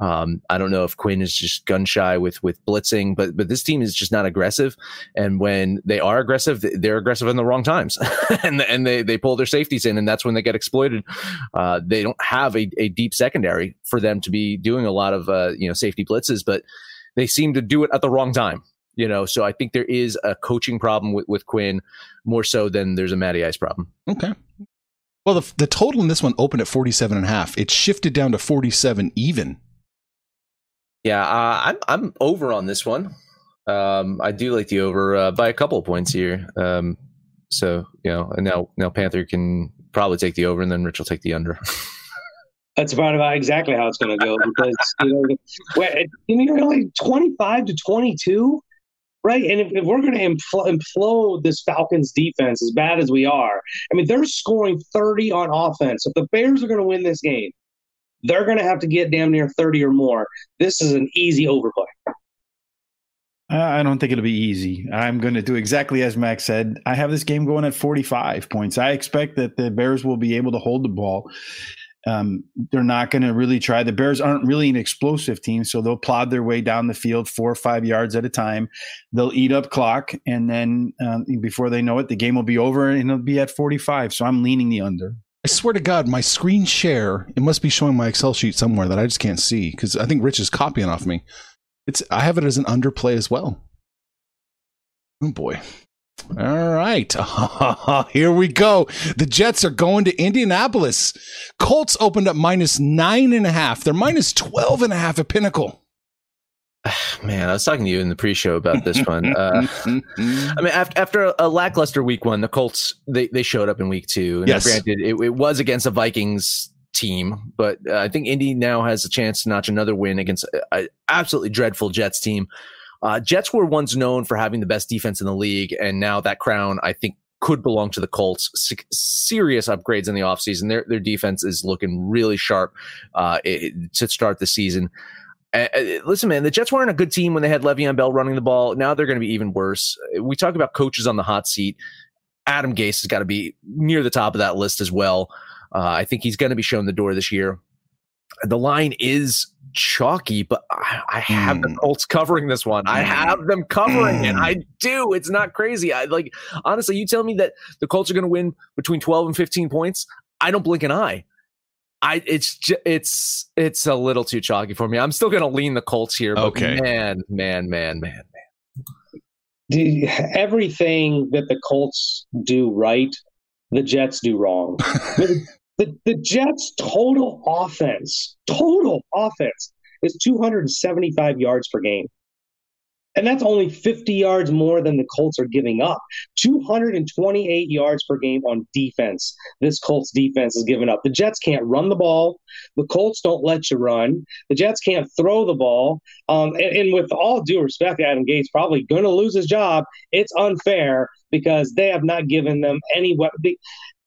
Speaker 1: um, I don't know if Quinn is just gun shy with with blitzing, but but this team is just not aggressive. And when they are aggressive, they're aggressive in the wrong times, and and they they pull their safeties in, and that's when they get exploited. Uh, they don't have a, a deep secondary for them to be doing a lot of uh, you know safety blitzes, but they seem to do it at the wrong time. You know, so I think there is a coaching problem with, with Quinn more so than there's a Matty Ice problem.
Speaker 3: Okay. Well, the, the total in this one opened at 47 and a half. It shifted down to 47 even.
Speaker 1: Yeah, uh, I'm I'm over on this one. Um, I do like the over uh, by a couple of points here. Um, so you know, and now now Panther can probably take the over, and then Rich will take the under.
Speaker 4: That's about, about exactly how it's going to go because you know, well, you you're only 25 to 22, right? And if, if we're going to impl- implode this Falcons defense as bad as we are, I mean, they're scoring 30 on offense. If the Bears are going to win this game, they're going to have to get damn near 30 or more. This is an easy overplay.
Speaker 5: I don't think it'll be easy. I'm going to do exactly as Max said. I have this game going at 45 points. I expect that the Bears will be able to hold the ball. Um, they're not going to really try. The Bears aren't really an explosive team, so they'll plod their way down the field four or five yards at a time. They'll eat up clock, and then um, before they know it, the game will be over and it'll be at 45. So I'm leaning the under.
Speaker 3: I swear to God, my screen share, it must be showing my Excel sheet somewhere that I just can't see because I think Rich is copying off me. It's I have it as an underplay as well. Oh boy. All right. Here we go. The Jets are going to Indianapolis. Colts opened up minus nine and a half. They're minus 12 and a half at Pinnacle.
Speaker 1: Man, I was talking to you in the pre-show about this one. Uh, I mean, after, after a lackluster week one, the Colts they, they showed up in week two. And
Speaker 3: Yes.
Speaker 1: granted, it, it was against a Vikings team, but uh, I think Indy now has a chance to notch another win against an absolutely dreadful Jets team. Uh, Jets were once known for having the best defense in the league, and now that crown, I think, could belong to the Colts. Se- serious upgrades in the offseason. Their their defense is looking really sharp uh, it, to start the season. Uh, uh, listen, man, the Jets weren't a good team when they had Le'Veon Bell running the ball. Now they're going to be even worse. We talk about coaches on the hot seat. Adam Gase has got to be near the top of that list as well. Uh, I think he's going to be shown the door this year. The line is chalky, but I, I have the
Speaker 3: Mm.
Speaker 1: Colts covering this one. I
Speaker 3: Mm.
Speaker 1: have them covering it.
Speaker 3: Mm.
Speaker 1: I do. It's not crazy. I like honestly. You tell me that the Colts are going to win between twelve and fifteen points. I don't blink an eye. I it's it's it's a little too chalky for me. I'm still going to lean the Colts here. But
Speaker 3: Okay.
Speaker 1: man, man, man, man.
Speaker 4: The, everything that the Colts do right, the Jets do wrong. the, the, the Jets' total offense, total offense, is 275 yards per game. And that's only 50 yards more than the Colts are giving up. 228 yards per game on defense. This Colts defense is giving up. The Jets can't run the ball. The Colts don't let you run. The Jets can't throw the ball. Um, and, and with all due respect, Adam Gase probably going to lose his job. It's unfair because they have not given them any weapon.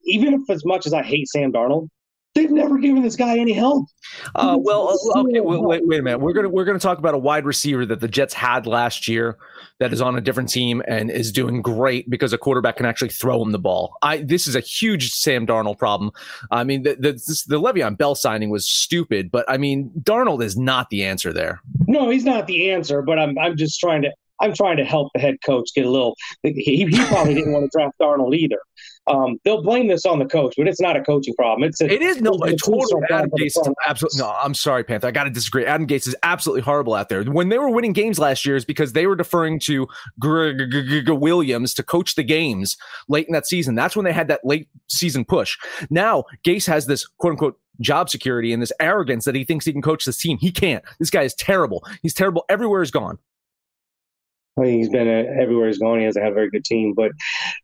Speaker 4: Even if as much as I hate Sam Darnold, They've never given this guy any help.
Speaker 1: Uh, well, uh, okay, wait, wait, wait, a minute. We're gonna we're gonna talk about a wide receiver that the Jets had last year that is on a different team and is doing great because a quarterback can actually throw him the ball. I this is a huge Sam Darnold problem. I mean, the the, this, the Le'Veon Bell signing was stupid, but I mean, Darnold is not the answer there.
Speaker 4: No, he's not the answer. But I'm I'm just trying to I'm trying to help the head coach get a little. He, he probably didn't want to draft Darnold either. Um, they'll blame this on the coach, but it's not a coaching problem. It's a,
Speaker 1: it is no a total Adam. Absolutely no. I'm sorry, Panther. I got to disagree. Adam Gase is absolutely horrible out there. When they were winning games last year, is because they were deferring to Gregg Williams to coach the games late in that season. That's when they had that late season push. Now Gase has this quote unquote job security and this arrogance that he thinks he can coach this team. He can't. This guy is terrible. He's terrible everywhere he's gone.
Speaker 4: I he's been everywhere he's going. He hasn't had a very good team, but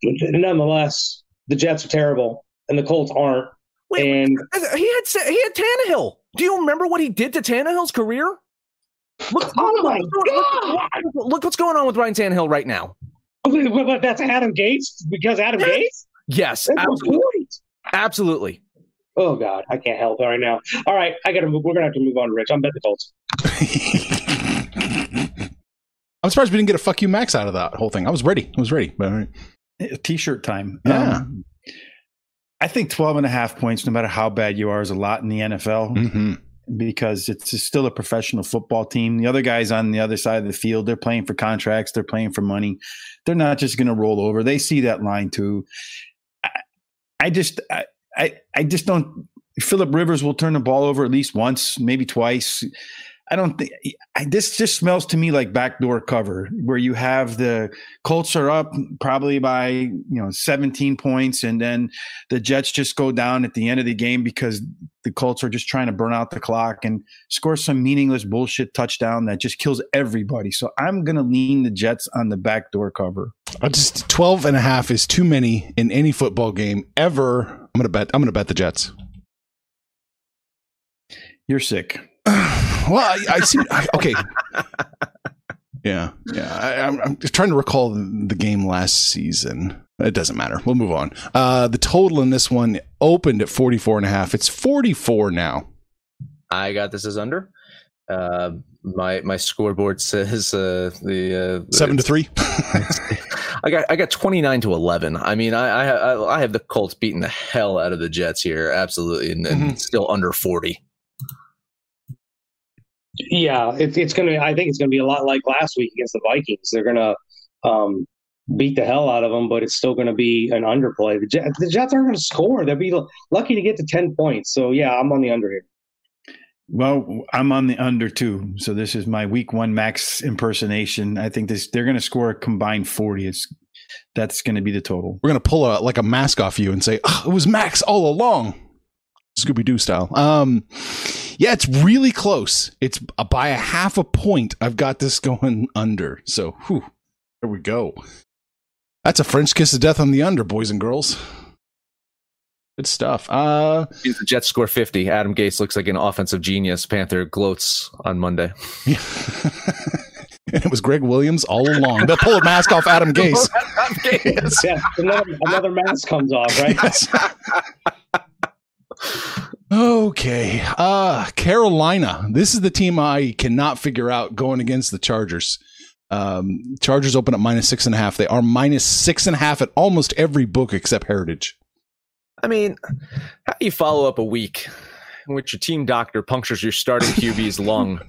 Speaker 4: nonetheless, the Jets are terrible and the Colts aren't. Wait, and
Speaker 1: he had he had Tannehill. Do you remember what he did to Tannehill's career? Look,
Speaker 4: oh look, my look,
Speaker 1: god! Look, look, what's going on with Ryan Tannehill right now.
Speaker 4: Oh, but that's Adam Gase because Adam Gase.
Speaker 1: Yes, absolutely. Absolutely.
Speaker 4: Oh God, I can't help it right now. All right, I gotta. We're gonna have to move on to Rich. I'm bet the Colts.
Speaker 3: I'm surprised we didn't get a fuck you max out of that whole thing. I was ready. I was ready. But
Speaker 5: T-shirt time.
Speaker 3: Yeah.
Speaker 5: Um, I think 12 and a half points, no matter how bad you are, is a lot in the NFL
Speaker 3: mm-hmm.
Speaker 5: because it's still a professional football team. The other guys on the other side of the field, they're playing for contracts, they're playing for money. They're not just going to roll over. They see that line too. I, I just, I, I, I just don't. Philip Rivers will turn the ball over at least once, maybe twice. I don't think I, this just smells to me like backdoor cover, where you have the Colts are up probably by you know 17 points, and then the Jets just go down at the end of the game because the Colts are just trying to burn out the clock and score some meaningless bullshit touchdown that just kills everybody. So I'm gonna lean the Jets on the backdoor cover.
Speaker 3: I just 12 and a half is too many in any football game ever. I'm gonna bet. I'm gonna bet the Jets.
Speaker 5: You're sick.
Speaker 3: well, I, I see. I, okay. Yeah, yeah. I, am I'm, I'm trying to recall the game last season. It doesn't matter. We'll move on. Uh, the total in this one opened at 44 and a half. It's 44 now.
Speaker 1: I got this as under. Uh, my my scoreboard says uh, the uh,
Speaker 3: seven to three.
Speaker 1: I got I got twenty nine to eleven. I mean, I, I I have the Colts beating the hell out of the Jets here, absolutely, and, and mm-hmm. still under forty.
Speaker 4: Yeah, it, it's going to. I think it's going to be a lot like last week against the Vikings. They're going to um, beat the hell out of them, but it's still going to be an underplay. The Jets, the Jets aren't going to score. They'll be lucky to get to ten points. So yeah, I'm on the under here.
Speaker 5: Well, I'm on the under too. So this is my week one max impersonation. I think this they're going to score a combined 40. It's that's going to be the total.
Speaker 3: We're going to pull a like a mask off you and say, oh, "It was Max all along." Scooby Doo style. Um, yeah, it's really close. It's by a half a point. I've got this going under. So, whew, there we go. That's a French kiss of death on the under, boys and girls. Good stuff. Uh,
Speaker 1: the Jets score 50. Adam Gase looks like an offensive genius. Panther gloats on Monday.
Speaker 3: and it was Gregg Williams all along. They'll pull a mask off Adam Gase.
Speaker 4: yeah, another, another mask comes off, right? Yes.
Speaker 3: Okay. Uh Carolina. This is the team I cannot figure out going against the Chargers. Um, Chargers open at minus six and a half. They are minus six and a half at almost every book except Heritage.
Speaker 1: I mean, how do you follow up a week in which your team doctor punctures your starting QB's lung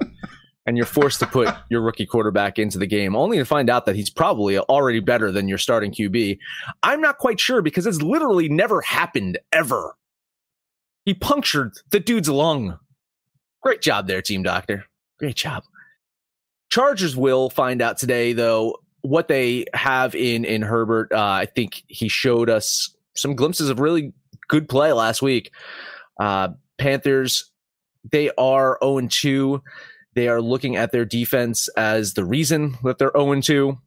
Speaker 1: and you're forced to put your rookie quarterback into the game, only to find out that he's probably already better than your starting QB? I'm not quite sure because it's literally never happened ever he punctured the dude's lung. Great job there, team doctor. Great job. Chargers will find out today, though, what they have in in Herbert. Uh, I think he showed us some glimpses of really good play last week. Uh, Panthers, they are 0 2. They are looking at their defense as the reason that they're 0 2.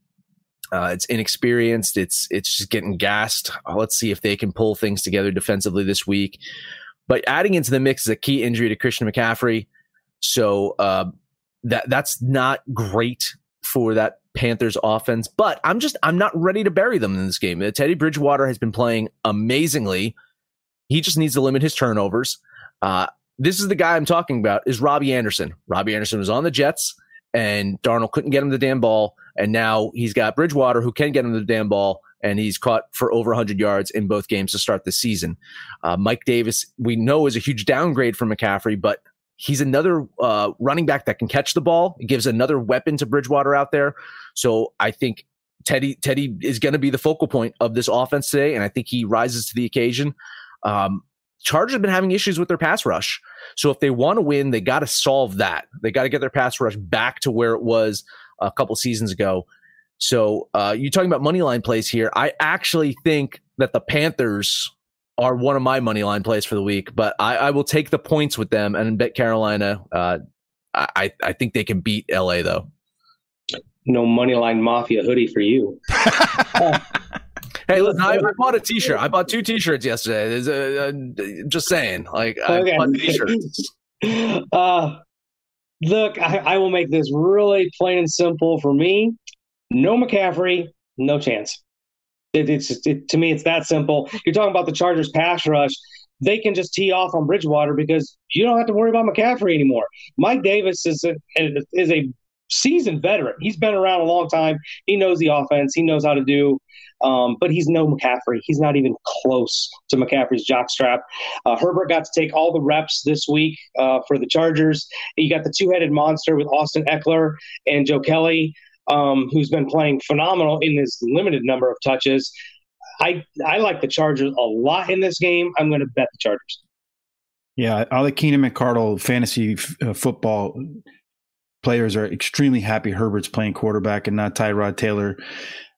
Speaker 1: Uh, it's inexperienced. It's it's just getting gassed. Uh, let's see if they can pull things together defensively this week. But adding into the mix is a key injury to Christian McCaffrey, so uh, that that's not great for that Panthers offense. But I'm just I'm not ready to bury them in this game. Uh, Teddy Bridgewater has been playing amazingly. He just needs to limit his turnovers. Uh, this is the guy I'm talking about is Robbie Anderson. Robbie Anderson was on the Jets and Darnold couldn't get him the damn ball. And now he's got Bridgewater who can get him the damn ball and he's caught for over 100 yards in both games to start the season. Uh, Mike Davis, we know, is a huge downgrade from McCaffrey, but he's another uh, running back that can catch the ball. It gives another weapon to Bridgewater out there. So I think Teddy Teddy is going to be the focal point of this offense today, and I think he rises to the occasion. Um, Chargers have been having issues with their pass rush. So if they want to win, they got to solve that. They got to get their pass rush back to where it was a couple seasons ago. So uh, you're talking about money line plays here. I actually think that the Panthers are one of my money line plays for the week, but I, I will take the points with them and bet Carolina. Uh, I, I think they can beat LA though.
Speaker 4: No money line mafia hoodie for you.
Speaker 1: Hey, listen, I, I, bought a T-shirt. I bought two T-shirts yesterday. A, uh, just saying, like, okay. I bought T-shirts.
Speaker 4: uh, look, I, I will make this really plain and simple for me. No McCaffrey, no chance. It, it's it, to me, it's that simple. You're talking about the Chargers pass rush. They can just tee off on Bridgewater because you don't have to worry about McCaffrey anymore. Mike Davis is a, is a seasoned veteran. He's been around a long time. He knows the offense. He knows how to do um, but he's no McCaffrey. He's not even close to McCaffrey's jockstrap. Uh, Herbert got to take all the reps this week uh, for the Chargers. You got the two headed monster with Austin Ekeler and Joe Kelley, um, who's been playing phenomenal in this limited number of touches. I, I like the Chargers a lot in this game. I'm going to bet the Chargers.
Speaker 5: Yeah, all the Keenan McCardell fantasy f- uh, football players are extremely happy Herbert's playing quarterback and not Tyrod Taylor.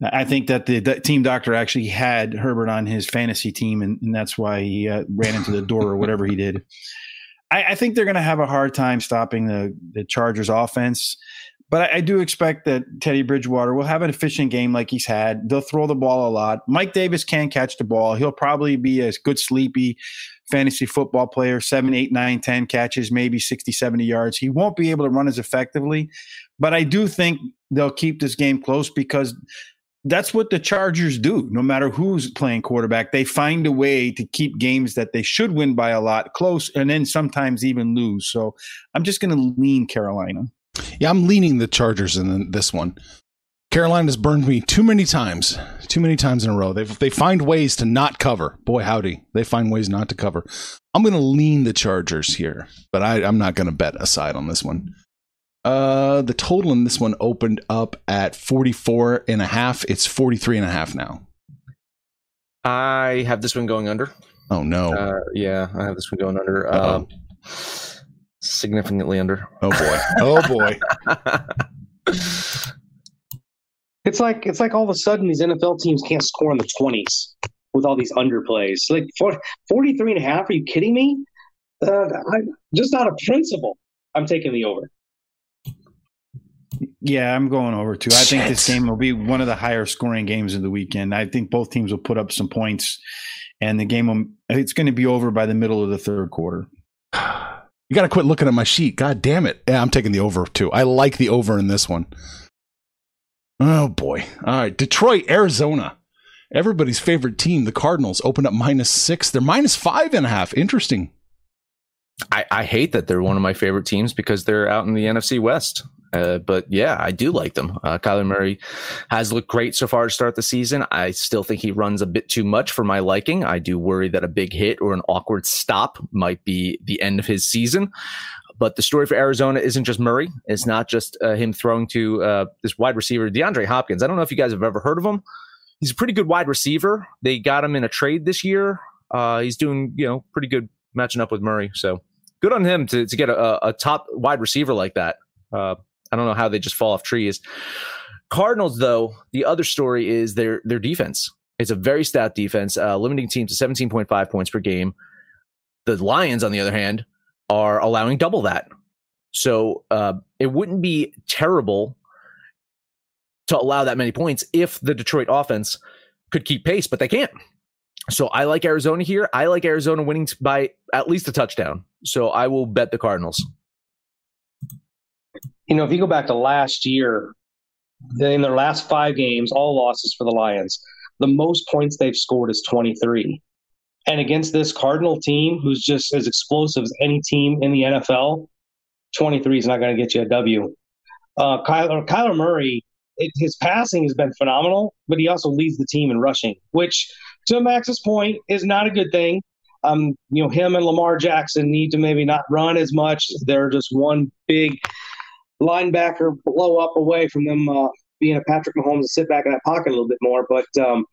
Speaker 5: I think that the, the team doctor actually had Herbert on his fantasy team, and, and that's why he uh, ran into the door or whatever he did. I, I think they're going to have a hard time stopping the the Chargers offense. But I, I, do expect that Teddy Bridgewater will have an efficient game like he's had. They'll throw the ball a lot. Mike Davis can catch the ball. He'll probably be a good sleepy fantasy football player, seven, eight, nine, 10 catches, maybe 60, 70 yards. He won't be able to run as effectively. But I do think they'll keep this game close because that's what the Chargers do. No matter who's playing quarterback, they find a way to keep games that they should win by a lot close and then sometimes even lose. So I'm just going to lean Carolina.
Speaker 3: Yeah, I'm leaning the Chargers in this one. Carolina's burned me too many times, too many times in a row. They they find ways to not cover. Boy, howdy, they find ways not to cover. I'm going to lean the Chargers here, but I, I'm not going to bet aside on this one. Uh, the total in this one opened up at 44 and a half. It's 43 and a half now.
Speaker 1: I have this one going under.
Speaker 3: Oh no.
Speaker 1: Uh, yeah, I have this one going under. Um, significantly under.
Speaker 3: Oh boy. Oh boy.
Speaker 4: it's like it's like all of a sudden these NFL teams can't score in the 20s with all these underplays. Like 43 and a half, are you kidding me? Uh, I, just out of principle, I'm taking the over.
Speaker 5: Yeah, I'm going over too. I Shit. think this game will be one of the higher scoring games of the weekend. I think both teams will put up some points, and the game will, it's going to be over by the middle of the third quarter.
Speaker 3: You got to quit looking at my sheet. God damn it! Yeah, I'm taking the over too. I like the over in this one. Oh boy! All right, Detroit, Arizona. Everybody's favorite team, the Cardinals, opened up minus six. They're minus five and a half. Interesting.
Speaker 1: I, I hate that they're one of my favorite teams because they're out in the NFC West. Uh, but yeah, I do like them. Uh, Kyler Murray has looked great so far to start the season. I still think he runs a bit too much for my liking. I do worry that a big hit or an awkward stop might be the end of his season. But the story for Arizona isn't just Murray. It's not just uh, him throwing to uh, this wide receiver, DeAndre Hopkins. I don't know if you guys have ever heard of him. He's a pretty good wide receiver. They got him in a trade this year. Uh, he's doing, you know, pretty good matching up with Murray. So good on him to, to get a, a top wide receiver like that. Uh, I don't know how they just fall off trees. Cardinals, though, the other story is their their defense. It's a very stout defense, uh, limiting teams to 17.5 points per game. The Lions, on the other hand, are allowing double that. So uh, it wouldn't be terrible to allow that many points if the Detroit offense could keep pace, but they can't. So I like Arizona here. I like Arizona winning by at least a touchdown. So I will bet the Cardinals.
Speaker 4: You know, if you go back to last year, in their last five games, all losses for the Lions, the most points they've scored is 23. And against this Cardinal team, who's just as explosive as any team in the NFL, 23 is not going to get you a W. Uh, Kyler, Kyler Murray, it, his passing has been phenomenal, but he also leads the team in rushing, which, to Max's point, is not a good thing. Um, you know, him and Lamar Jackson need to maybe not run as much. They're just one big linebacker blow up away from them uh, being a Patrick Mahomes and sit back in that pocket a little bit more. But um,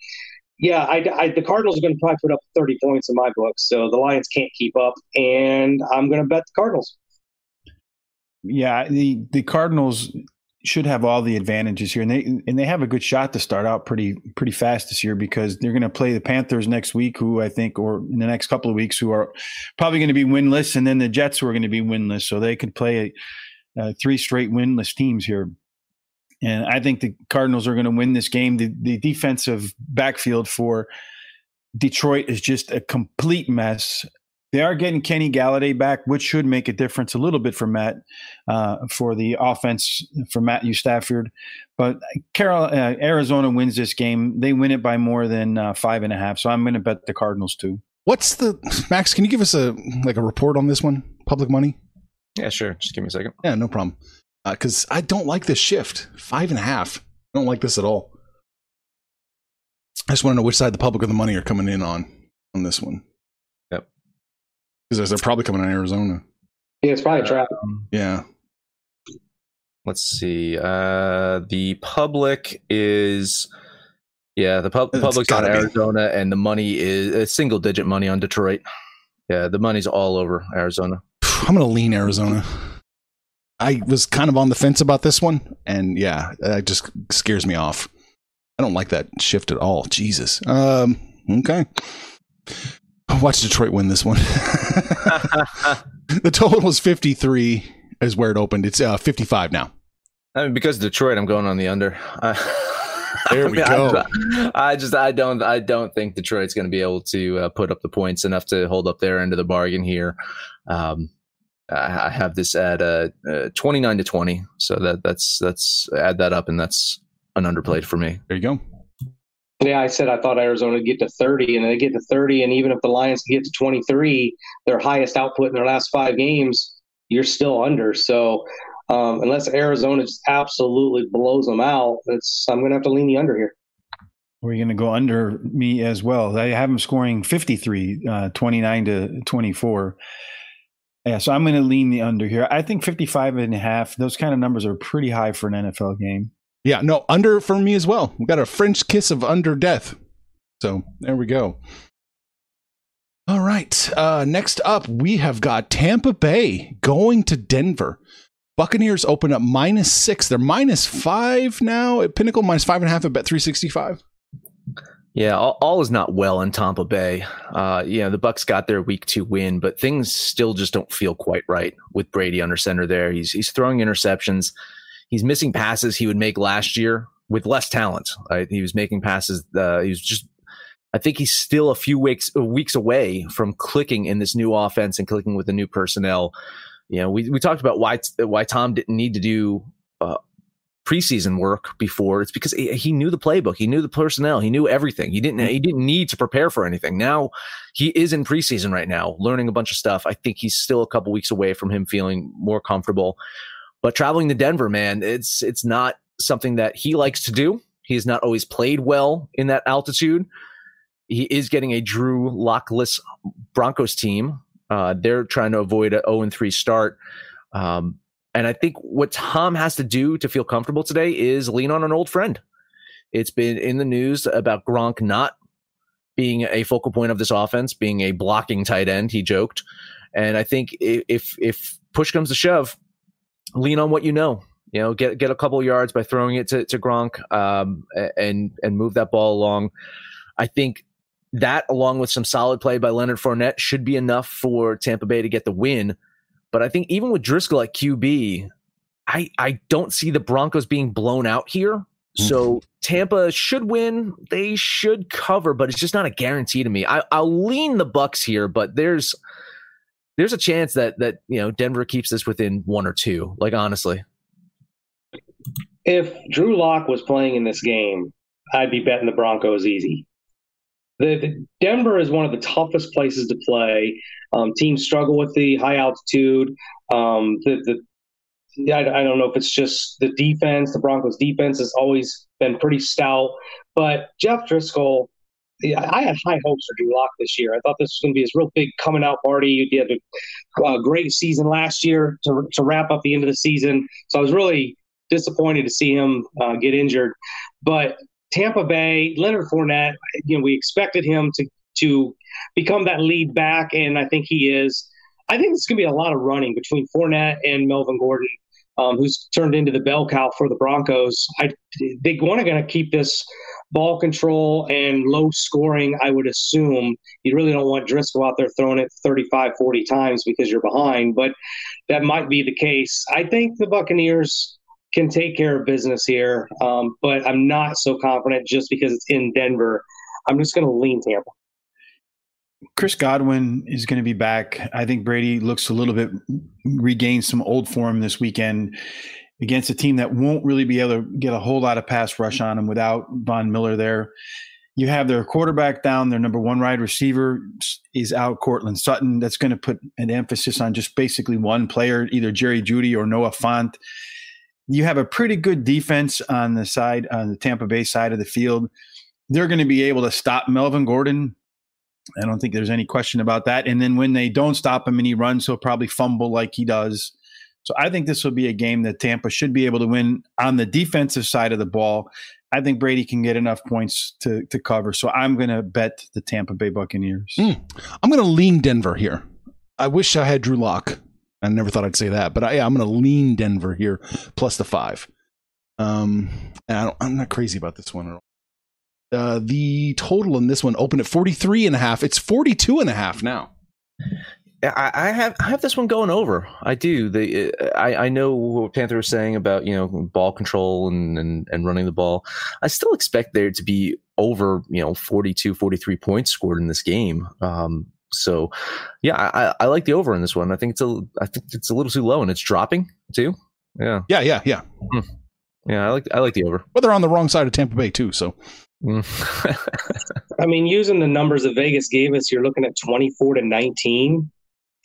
Speaker 4: yeah, I, I, the Cardinals are going to probably put up 30 points in my book, so the Lions can't keep up, and I'm going to bet the Cardinals.
Speaker 5: Yeah, the the Cardinals should have all the advantages here, and they and they have a good shot to start out pretty pretty fast this year because they're going to play the Panthers next week, who I think, or in the next couple of weeks, who are probably going to be winless, and then the Jets who are going to be winless, so they could play uh, three straight winless teams here. And I think the Cardinals are going to win this game. The, the defensive backfield for Detroit is just a complete mess. They are getting Kenny Golladay back, which should make a difference a little bit for Matt, uh, for the offense for Matthew Stafford. But Carol, uh, Arizona wins this game. They win it by more than uh, five and a half. So I'm going to bet the Cardinals too.
Speaker 3: What's the Max? Can you give us a like a report on this one? Public money?
Speaker 1: Yeah, sure. Just give me a second.
Speaker 3: Yeah, no problem. Because uh, I don't like this shift. Five and a half. I don't like this at all. I just want to know which side the public or the money are coming in on on this one.
Speaker 1: Yep.
Speaker 3: Because they're probably coming in Arizona.
Speaker 4: Yeah, it's probably a trap.
Speaker 3: Yeah.
Speaker 1: Let's see. Uh, the public is. Yeah, the pub-
Speaker 3: It's
Speaker 1: public's on
Speaker 3: gotta be.
Speaker 1: Arizona, and the money is uh, single digit money on Detroit. Yeah, the money's all over Arizona.
Speaker 3: I'm going to lean Arizona. I was kind of on the fence about this one, and yeah, it just scares me off. I don't like that shift at all. Jesus. Um, okay. Watch Detroit win this one. the total is 53 is where it opened. It's uh, 55 now.
Speaker 1: I mean, because of Detroit, I'm going on the under. Uh,
Speaker 3: There we go.
Speaker 1: I, I just, I don't, I don't think Detroit's going to be able to uh, put up the points enough to hold up their end of the bargain here. Um, I, I have this at uh, uh, 29 to 20, so that that's that's add that up, and that's an underplayed for me.
Speaker 3: There you go.
Speaker 4: Yeah, I said I thought Arizona would get to 30, and they get to 30, and even if the Lions get to 23, their highest output in their last five games, you're still under. So um, unless Arizona just absolutely blows them out, it's I'm going to have to lean the under here.
Speaker 5: We're going to go under me as well. I have them scoring 53, uh, 29 to 24. Yeah, so I'm going to lean the under here. I think 55 and a half, those kind of numbers are pretty high for an NFL game.
Speaker 3: Yeah, no, under for me as well. We got a French kiss of under death. So there we go. All right. Uh, next up, we have got Tampa Bay going to Denver. Buccaneers open up minus six. They're minus five now at Pinnacle, minus five and a half at Bet 365.
Speaker 1: Yeah, all, all is not well in Tampa Bay. Uh, you know, the Bucks got their week two win, but things still just don't feel quite right with Brady under center there. He's he's throwing interceptions. He's missing passes he would make last year with less talent. Right? He was making passes. Uh, he was just. I think he's still a few weeks weeks away from clicking in this new offense and clicking with the new personnel. You know, we we talked about why why Tom didn't need to do uh, preseason work before. It's because he, he knew the playbook, he knew the personnel, he knew everything. He didn't he didn't need to prepare for anything. Now he is in preseason right now, learning a bunch of stuff. I think he's still a couple weeks away from him feeling more comfortable. But traveling to Denver, man, it's it's not something that he likes to do. He has not always played well in that altitude. He is getting a Drew lockless Broncos team. Uh, they're trying to avoid a 0 3 start. Um, and I think what Tom has to do to feel comfortable today is lean on an old friend. It's been in the news about Gronk not being a focal point of this offense, being a blocking tight end. He joked, and I think if if push comes to shove, lean on what you know. You know, get get a couple yards by throwing it to, to Gronk, um, and and move that ball along. I think that, along with some solid play by Leonard Fournette, should be enough for Tampa Bay to get the win. But I think even with Driskel at QB, I I don't see the Broncos being blown out here. Mm. So Tampa should win. They should cover, but it's just not a guarantee to me. I, I'll lean the Bucks here, but there's there's a chance that that you know Denver keeps this within one or two. Like honestly,
Speaker 4: if Drew Lock was playing in this game, I'd be betting the Broncos easy. The, the Denver is one of the toughest places to play. Um, teams struggle with the high altitude. Um, the, the I, I don't know if it's just the defense. The Broncos' defense has always been pretty stout, but Jeff Driskel. I had high hopes for Drew Lock this year. I thought this was going to be his real big coming out party. He had a uh, great season last year to, to wrap up the end of the season. So I was really disappointed to see him uh, get injured. But Tampa Bay, Leonard Fournette, you know, we expected him to to become that lead back, and I think he is. I think it's going to be a lot of running between Fournette and Melvin Gordon, um, who's turned into the bell cow for the Broncos. I, they want to going to keep this ball control and low scoring, I would assume. You really don't want Driskel out there throwing it 35, 40 times because you're behind, but that might be the case. I think the Buccaneers can take care of business here, um, but I'm not so confident just because it's in Denver. I'm just going to lean Tampa.
Speaker 5: Chris Godwin is going to be back. I think Brady looks a little bit regained some old form this weekend against a team that won't really be able to get a whole lot of pass rush on them without Von Miller there. You have their quarterback down, their number one wide receiver is out, Courtland Sutton. That's going to put an emphasis on just basically one player, either Jerry Jeudy or Noah Fant. You have a pretty good defense on the side, on the Tampa Bay side of the field. They're going to be able to stop Melvin Gordon. I don't think there's any question about that. And then when they don't stop him and he runs, he'll probably fumble like he does so I think this will be a game that Tampa should be able to win on the defensive side of the ball. I think Brady can get enough points to to cover. So I'm going to bet the Tampa Bay Buccaneers. Mm.
Speaker 3: I'm going to lean Denver here. I wish I had Drew Lock. I never thought I'd say that, but I, yeah, I'm going to lean Denver here plus the five. Um, and I am not crazy about this one at all. Uh, the total in this one opened at 43 and a half. It's 42 and a half now.
Speaker 1: I, I have I have this one going over. I do. The I, I know what Panther was saying about you know ball control and, and and running the ball. I still expect there to be over you know 42, 43 points scored in this game. Um, so yeah, I, I like the over in this one. I think it's a I think it's a little too low and it's dropping too. Yeah.
Speaker 3: Yeah. Yeah. Yeah.
Speaker 1: Hmm. Yeah. I like I like the over.
Speaker 3: But they're on the wrong side of Tampa Bay too. So.
Speaker 4: Hmm. I mean, using the numbers that Vegas gave us, you're looking at 24 to 19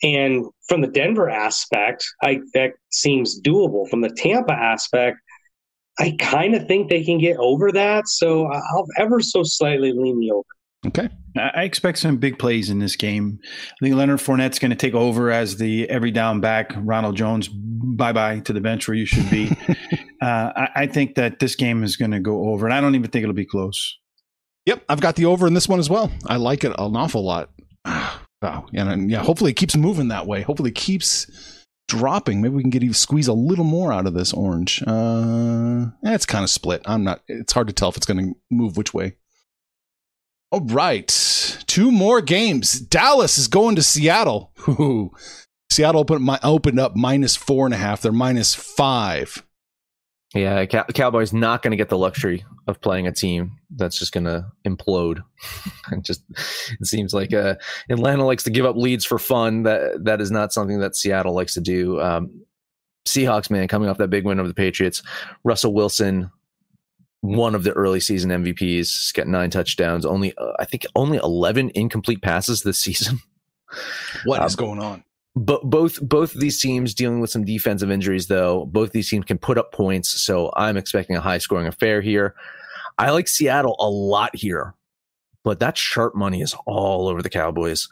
Speaker 4: and from the Denver aspect, I that seems doable. From the Tampa aspect, I kind of think they can get over that. So I'll ever so slightly lean the over.
Speaker 3: Okay.
Speaker 5: I expect some big plays in this game. I think Leonard Fournette's going to take over as the every down back. Ronald Jones, bye bye to the bench where you should be. uh, I, I, think that this game is going to go over, and I don't even think it'll be close.
Speaker 3: Yep, I've got the over in this one as well. I like it an awful lot. Wow. And yeah, hopefully it keeps moving that way. Hopefully it keeps dropping. Maybe we can get even squeeze a little more out of this orange. Uh, eh, it's kind of split. I'm not. It's hard to tell if it's going to move which way. All right, two more games. Dallas is going to Seattle. Ooh. Seattle opened, opened up minus four and a half. They're minus five.
Speaker 1: Yeah, Cow- Cowboys not going to get the luxury of playing a team that's just going to implode. and just it seems like uh, Atlanta likes to give up leads for fun. That that is not something that Seattle likes to do. Um, Seahawks, man, coming off that big win over the Patriots. Russell Wilson, one of the early season MVPs, got nine touchdowns. Only uh, I think only eleven incomplete passes this season.
Speaker 3: What um, is going on?
Speaker 1: but both both of these teams dealing with some defensive injuries though both these teams can put up points so i'm expecting a high scoring affair here i like seattle a lot here but that sharp money is all over the cowboys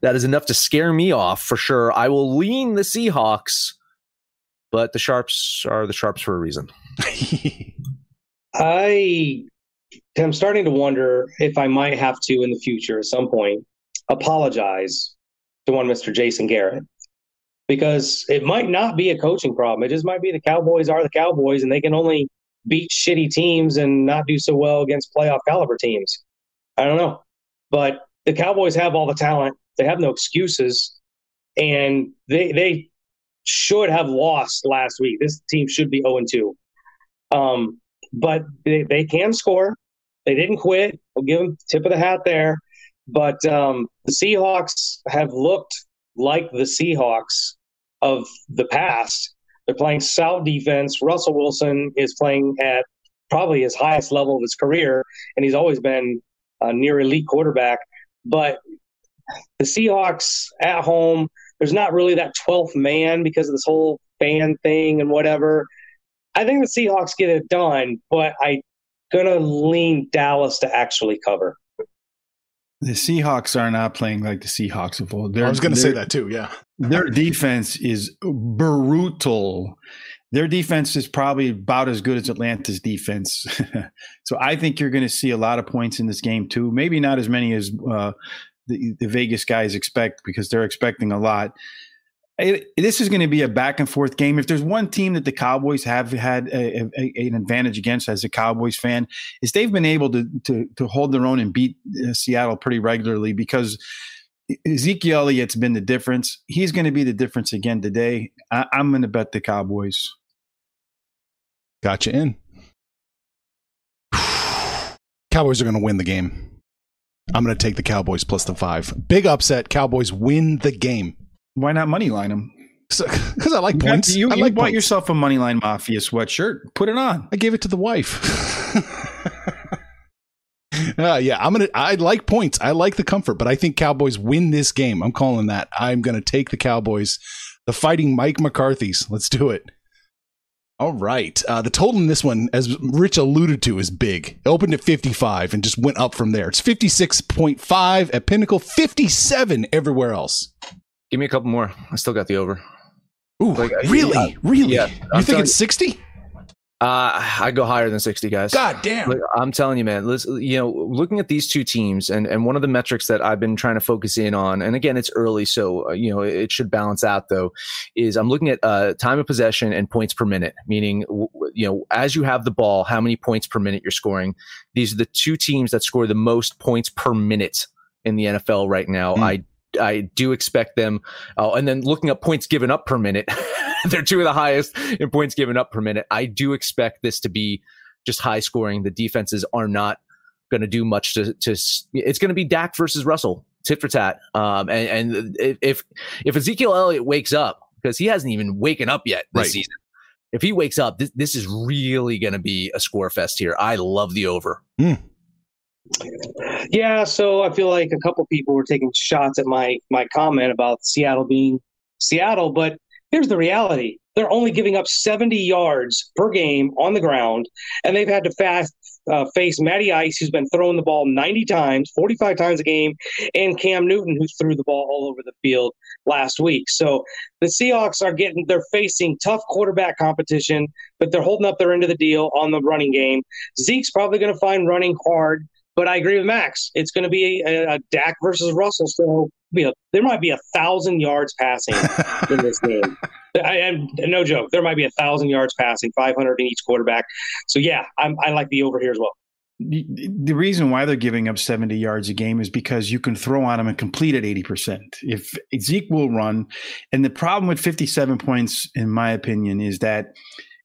Speaker 1: that is enough to scare me off for sure i will lean the seahawks but the sharps are the sharps for a reason
Speaker 4: i am starting to wonder if i might have to in the future at some point apologize to one Mr. Jason Garrett because it might not be a coaching problem. It just might be the Cowboys are the Cowboys and they can only beat shitty teams and not do so well against playoff caliber teams. I don't know. But the Cowboys have all the talent. They have no excuses. And they they should have lost last week. This team should be 0 2. Um, but they, they can score. They didn't quit. We'll give them tip of the hat there. But um, the Seahawks have looked like the Seahawks of the past. They're playing sound defense. Russell Wilson is playing at probably his highest level of his career, and he's always been a near elite quarterback. But the Seahawks at home, there's not really that 12th man because of this whole fan thing and whatever. I think the Seahawks get it done, but I'm going to lean Dallas to actually cover.
Speaker 5: The Seahawks are not playing like the Seahawks of old. They're,
Speaker 3: I was going to say that too. Yeah.
Speaker 5: Their defense is brutal. Their defense is probably about as good as Atlanta's defense. so I think you're going to see a lot of points in this game too. Maybe not as many as uh, the, the Vegas guys expect because they're expecting a lot. It, this is going to be a back and forth game. If there's one team that the Cowboys have had a, a, an advantage against as a Cowboys fan, is they've been able to to, to hold their own and beat uh, Seattle pretty regularly because Ezekiel Elliott's been the difference. He's going to be the difference again today. I, I'm going to bet the Cowboys.
Speaker 3: Gotcha in. Cowboys are going to win the game. I'm going to take the Cowboys plus the five. Big upset. Cowboys win the game.
Speaker 5: Why not money line them?
Speaker 3: Because I like
Speaker 5: You,
Speaker 3: points.
Speaker 5: you,
Speaker 3: I
Speaker 5: you
Speaker 3: like
Speaker 5: bought
Speaker 3: points.
Speaker 5: yourself a moneyline mafia sweatshirt. Put it on.
Speaker 3: I gave it to the wife. uh, yeah, I'm gonna. I like points. I like the comfort, but I think Cowboys win this game. I'm calling that. I'm gonna take the Cowboys. The fighting Mike McCarthy's. Let's do it. All right. Uh, the total in this one, as Rich alluded to, is big. It opened at 55 and just went up from there. It's 56.5 at Pinnacle, 57 everywhere else.
Speaker 1: Give me a couple more. I still got the over.
Speaker 3: Ooh,
Speaker 1: Like,
Speaker 3: really? really?
Speaker 1: yeah.
Speaker 3: you think it's 60?
Speaker 1: Uh, I go higher than 60 guys.
Speaker 3: God damn.
Speaker 1: Look, I'm telling you, man. Listen, you know, looking at these two teams, and and one of the metrics that I've been trying to focus in on, and again, it's early, so uh, you know, it should balance out. Though, is I'm looking at uh, time of possession and points per minute, meaning you know, as you have the ball, how many points per minute you're scoring. These are the two teams that score the most points per minute in the NFL right now.
Speaker 3: Mm.
Speaker 1: I I do expect them, uh, and then looking at points given up per minute, they're two of the highest in points given up per minute. I do expect this to be just high scoring. The defenses are not going to do much to, to it's going to be Dak versus Russell, tit for tat. Um, and, and if, if Ezekiel Elliott wakes up, because he hasn't even waken up yet this
Speaker 3: Right.
Speaker 1: season, if he wakes up, this, this is really going to be a score fest here. I love the over.
Speaker 4: Yeah, so I feel like a couple people were taking shots at my my comment about Seattle being Seattle, but here's the reality. They're only giving up 70 yards per game on the ground, and they've had to fast, uh, face Matty Ice, who's been throwing the ball 90 times, 45 times a game, and Cam Newton, who threw the ball all over the field last week. So the Seahawks are getting, they're facing tough quarterback competition, but they're holding up their end of the deal on the running game. Zeke's probably going to find running hard. But I agree with Max. It's going to be a, a Dak versus Russell. So you know, there might be a thousand yards passing in this game. I, and no joke, there might be a thousand yards passing, 500 in each quarterback. So yeah, I'm, I like the over here as well.
Speaker 5: The, the reason why they're giving up 70 yards a game is because you can throw on them and complete at 80%. If Zeke will run, and the problem with 57 points, in my opinion, is that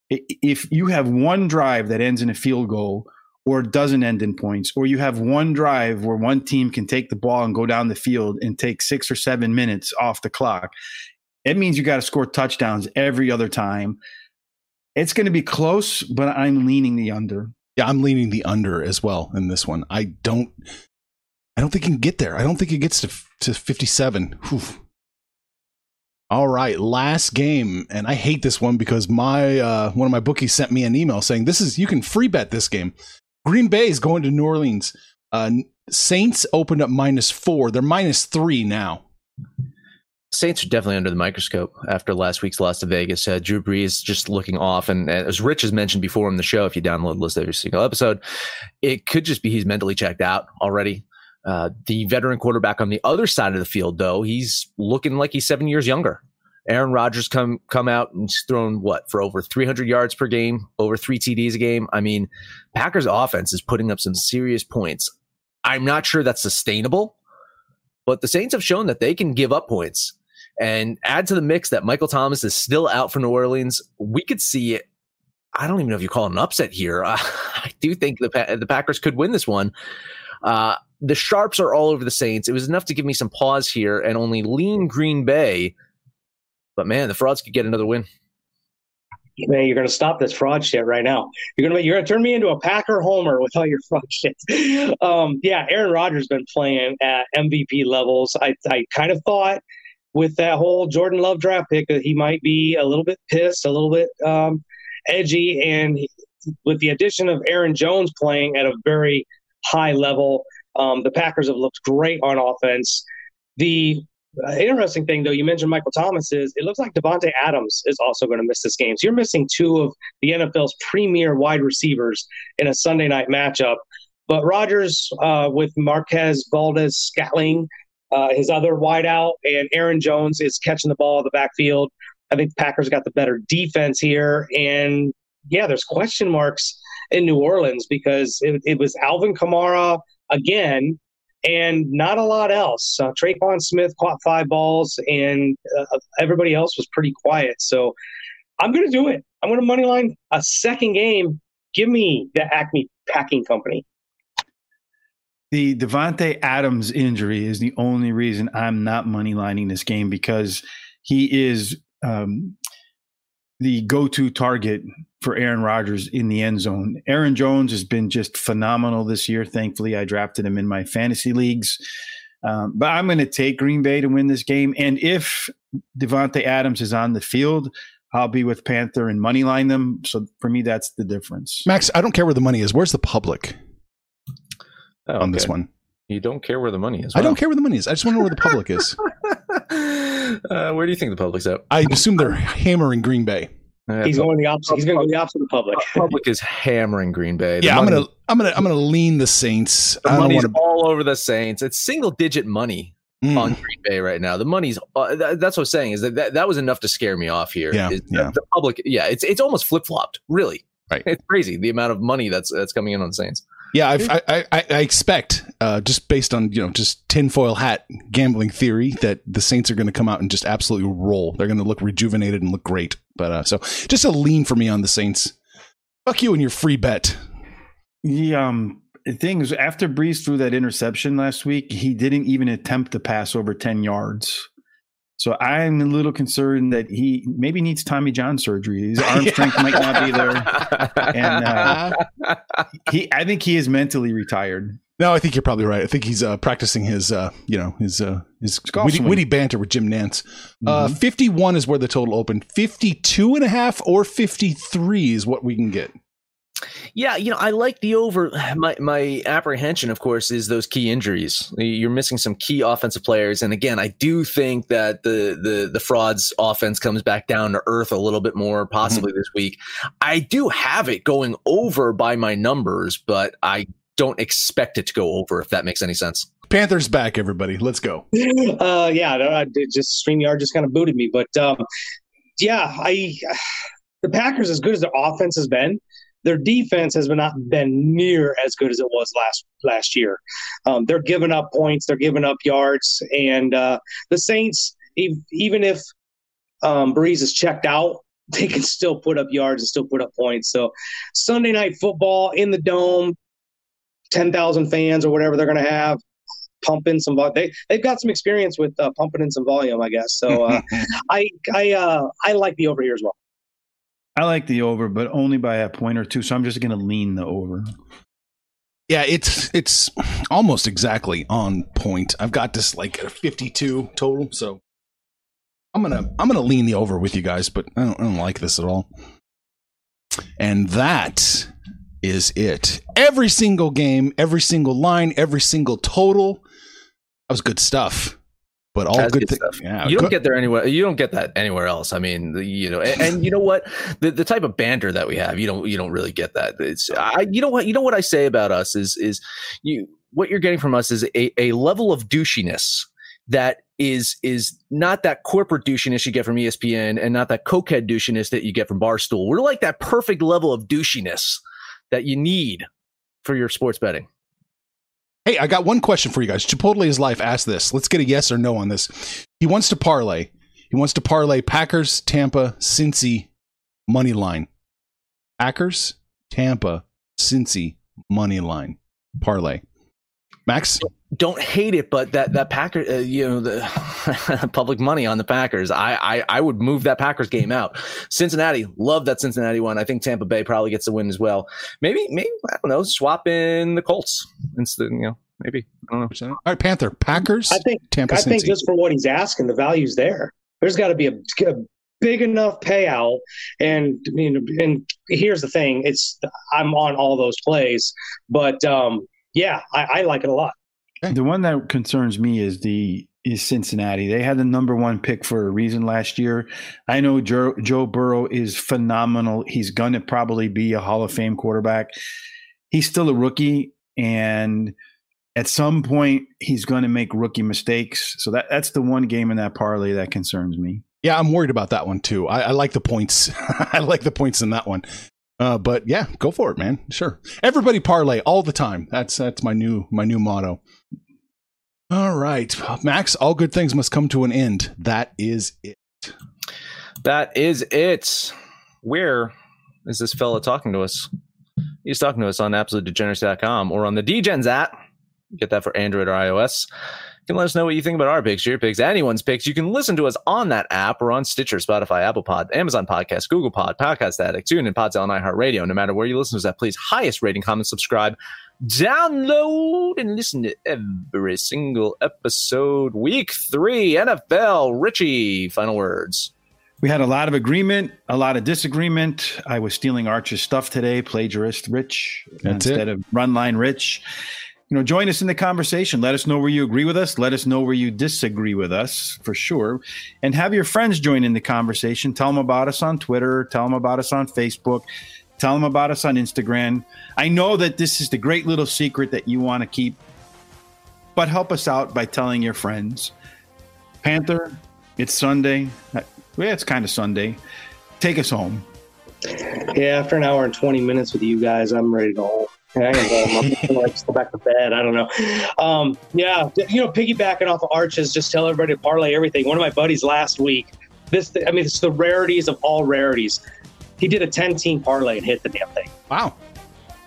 Speaker 5: if you have one drive that ends in a field goal or doesn't end in points, or you have one drive where one team can take the ball and go down the field and take six or seven minutes off the clock, it means you got to score touchdowns every other time. It's going to be close, but I'm leaning the under.
Speaker 3: Yeah, I'm leaning the under as well in this one. I don't I don't think it can get there. I don't think it gets to to 57. Whew. All right, last game, and I hate this one because my uh, one of my bookies sent me an email saying this is you can free bet this game. Green Bay is going to New Orleans. Uh, Saints opened up minus four. They're minus three now.
Speaker 1: Saints are definitely under the microscope after last week's loss to Vegas. Uh, Drew Brees just looking off, and as Rich has mentioned before on the show, if you download listen to every single episode, it could just be he's mentally checked out already. Uh, the veteran quarterback on the other side of the field, though, he's looking like he's seven years younger. Aaron Rodgers come come out and he's thrown what for over 300 yards per game, over three TDs a game. I mean, Packers offense is putting up some serious points. I'm not sure that's sustainable, but the Saints have shown that they can give up points. and add to the mix that Michael Thomas is still out for New Orleans, we could see it. I don't even know if you call an upset here. Uh, I do think the the Packers could win this one. Uh, the sharps are all over the Saints. It was enough to give me some pause here and only lean Green Bay. But man, the frauds could get another win.
Speaker 4: Man, you're going to stop this fraud shit right now. You're going to you're to turn me into a Packer homer with all your fraud shit. Um, yeah, Aaron Rodgers been playing at MVP levels. I I kind of thought with that whole Jordan Love draft pick that he might be a little bit pissed, a little bit um, edgy, and with the addition of Aaron Jones playing at a very high level, um, the Packers have looked great on offense. The uh, interesting thing, though, you mentioned Michael Thomas is it looks like Davante Adams is also going to miss this game. So you're missing two of the NFL's premier wide receivers in a Sunday night matchup. But Rodgers uh, with Marquez Valdes-Scantling, uh, his other wideout, and Aaron Jones is catching the ball in the backfield. I think the Packers got the better defense here. And yeah, there's question marks in New Orleans because it, it was Alvin Kamara again and not a lot else. Uh, Tre'Quan Smith caught five balls, and uh, everybody else was pretty quiet. So I'm going to do it. I'm going to money line a second game. Give me the Acme Packing Company.
Speaker 5: The Davante Adams injury is the only reason I'm not money lining this game because he is um, the go-to target for Aaron Rodgers in the end zone. Aaron Jones has been just phenomenal this year. Thankfully, I drafted him in my fantasy leagues. Um, but I'm going to take Green Bay to win this game. And if Davante Adams is on the field, I'll be with Panther and money line them. So for me, that's the difference.
Speaker 3: Max, I don't care where the money is. Where's the public
Speaker 1: Oh,
Speaker 3: on this one?
Speaker 1: You don't care where the money is.
Speaker 3: I don't care where the money is. I just want to know where the public is.
Speaker 1: uh, where do you think the public's at?
Speaker 3: I assume they're hammering Green Bay.
Speaker 1: Uh,
Speaker 4: He's going the opposite. He's going to go the opposite of the public.
Speaker 1: public is hammering Green Bay. The
Speaker 3: yeah, I'm gonna, I'm gonna, I'm gonna lean the Saints.
Speaker 1: The
Speaker 3: I don't
Speaker 1: money's
Speaker 3: want to.
Speaker 1: all over the Saints. It's single digit money
Speaker 3: Mm.
Speaker 1: on Green Bay right now. The money's uh, that, that's what I'm saying is that, that that was enough to scare me off here.
Speaker 3: Yeah,
Speaker 1: Is
Speaker 3: yeah.
Speaker 1: The, the public, yeah, it's it's almost flip flopped. Really,
Speaker 3: Right.
Speaker 1: It's crazy the amount of money that's that's coming in on the Saints.
Speaker 3: Yeah, I've, I, I, I expect, uh, just based on you know just tinfoil hat gambling theory, that the Saints are going to come out and just absolutely roll. They're going to look rejuvenated and look great. But uh, so just a lean for me on the Saints. Fuck you and your free bet.
Speaker 5: The um the thing is, after Brees threw that interception last week, he didn't even attempt to pass over ten yards. So I'm a little concerned that he maybe needs Tommy John surgery. His arm strength might not be there. And uh, he, I think he is mentally retired.
Speaker 3: No, I think you're probably right. I think he's uh, practicing his, uh, you know, his uh, his witty, witty banter with Jim Nantz. Uh,
Speaker 5: Mhm.
Speaker 3: 51 is where the total opened. 52 and a half or 53 is what we can get.
Speaker 1: Yeah, you know, I like the over. My my apprehension, of course, is those key injuries. You're missing some key offensive players, and again, I do think that the the the frauds offense comes back down to earth a little bit more, possibly this week. I do have it going over by my numbers, but I don't expect it to go over. If that makes any sense.
Speaker 3: Panthers back, everybody. Let's go.
Speaker 4: uh, yeah, no, I did just StreamYard just kind of booted me, but um, yeah, I the Packers as good as their offense has been, their defense has not been near as good as it was last last year. Um, they're giving up points, they're giving up yards, and uh, the Saints, even if um, Brees is checked out. They can still put up yards and still put up points. So, Sunday night football in the dome, ten thousand fans or whatever they're going to have pumping some vol- they they've got some experience with uh, pumping in some volume i guess so uh, i i uh i like the over here as well
Speaker 5: I like the over, but only by a point or two. So I'm just going to lean the over.
Speaker 3: Yeah, it's it's almost exactly on point. I've got this like a 52 total, so I'm gonna I'm gonna lean the over with you guys, but I don't, I don't like this at all. And that is it. Every single game, every single line, every single total. That was good stuff. But all
Speaker 1: That's
Speaker 3: good,
Speaker 1: stuff.
Speaker 3: Yeah,
Speaker 1: you don't
Speaker 3: good-
Speaker 1: get there anywhere. You don't get that anywhere else. I mean, you know, and, and you know what? The the type of banter that we have, you don't you don't really get that. It's I. You know what? You know what I say about us is is you what you're getting from us is a, a level of douchiness that is is not that corporate douchiness you get from ESPN and not that cokehead douchiness that you get from Barstool. We're like that perfect level of douchiness that you need for your sports betting.
Speaker 3: Hey, I got one question for you guys. Chipotle is life asked this. Let's get a yes or no on this. He wants to parlay He wants to parlay Packers, Tampa, Cincy, money line. Packers, Tampa, Cincy, money line. Parlay. Max?
Speaker 1: don't hate it, but that that Packer, uh, you know, the public money on the Packers, I, I I would move that Packers game out. Cincinnati, love that Cincinnati one. I think Tampa Bay probably gets the win as well. Maybe maybe I don't know, swap in the Colts instead. You know, maybe I don't know.
Speaker 3: All right, Panther, Packers.
Speaker 4: I think
Speaker 3: Tampa,
Speaker 4: I think just for what he's asking, the value's there. There's got to be a, a big enough payout, and you know, and here's the thing: it's I'm on all those plays, but um, yeah, I, I like it a lot.
Speaker 5: The one that concerns me is the is Cincinnati. They had the number one pick for a reason last year. I know Joe, Joe Burrow is phenomenal. He's going to probably be a Hall of Fame quarterback. He's still a rookie, and at some point, he's going to make rookie mistakes. So that that's the one game in that parlay that concerns me.
Speaker 3: Yeah, I'm worried about that one too. I, I like the points. I like the points in that one. Uh, but yeah, go for it, man. Sure. Everybody parlay all the time. That's that's my new my new motto. All right, Max. All good things must come to an end. That is it.
Speaker 1: That is it. Where is this fella talking to us? He's talking to us on absolutedegeneracy.com or on the DEGENS app. Get that for Android or iOS. You can let us know what you think about our picks, your picks, anyone's picks. You can listen to us on that app or on Stitcher, Spotify, Apple Pod, Amazon Podcast, Google Pod, Podcast Addict, TuneIn, Podzell, and iHeartRadio. No matter where you listen to that, please highest rating, comment, subscribe, download, and listen to every single episode. Week three, NFL. Richie, final words.
Speaker 5: We had a lot of agreement, a lot of disagreement. I was stealing Archer's stuff today, plagiarist Rich
Speaker 3: That's
Speaker 5: instead
Speaker 3: it.
Speaker 5: of run line Rich. You know, join us in the conversation. Let us know where you agree with us. Let us know where you disagree with us for sure. And have your friends join in the conversation. Tell them about us on Twitter. Tell them about us on Facebook. Tell them about us on Instagram. I know that this is the great little secret that you want to keep, but help us out by telling your friends. Panther, it's Sunday. Yeah, it's kind of Sunday. Take us home.
Speaker 4: Yeah, after an hour and 20 minutes with you guys, I'm ready to go home. Gonna go. I'm like go back to bed. I don't know. Um, yeah, you know, piggybacking off of Arches, just tell everybody to parlay everything. One of my buddies last week, this, I mean, it's the rarities of all rarities. He did a 10 team parlay and hit the damn thing.
Speaker 3: Wow.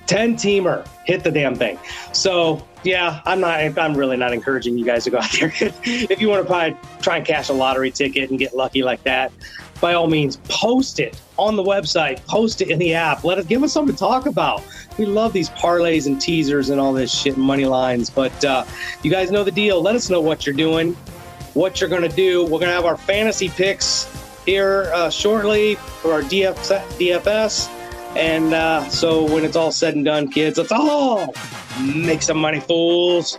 Speaker 4: 10 teamer hit the damn thing. So yeah, I'm not, I'm really not encouraging you guys to go out there. if you want to buy, try and cash a lottery ticket and get lucky like that, by all means, post it on the website, post it in the app. Let us give us something to talk about. We love these parlays and teasers and all this shit and money lines. But uh, you guys know the deal. Let us know what you're doing, what you're going to do. We're going to have our fantasy picks here uh, shortly for our DF- DFS. And uh, so when it's all said and done, kids, let's all make some money, fools.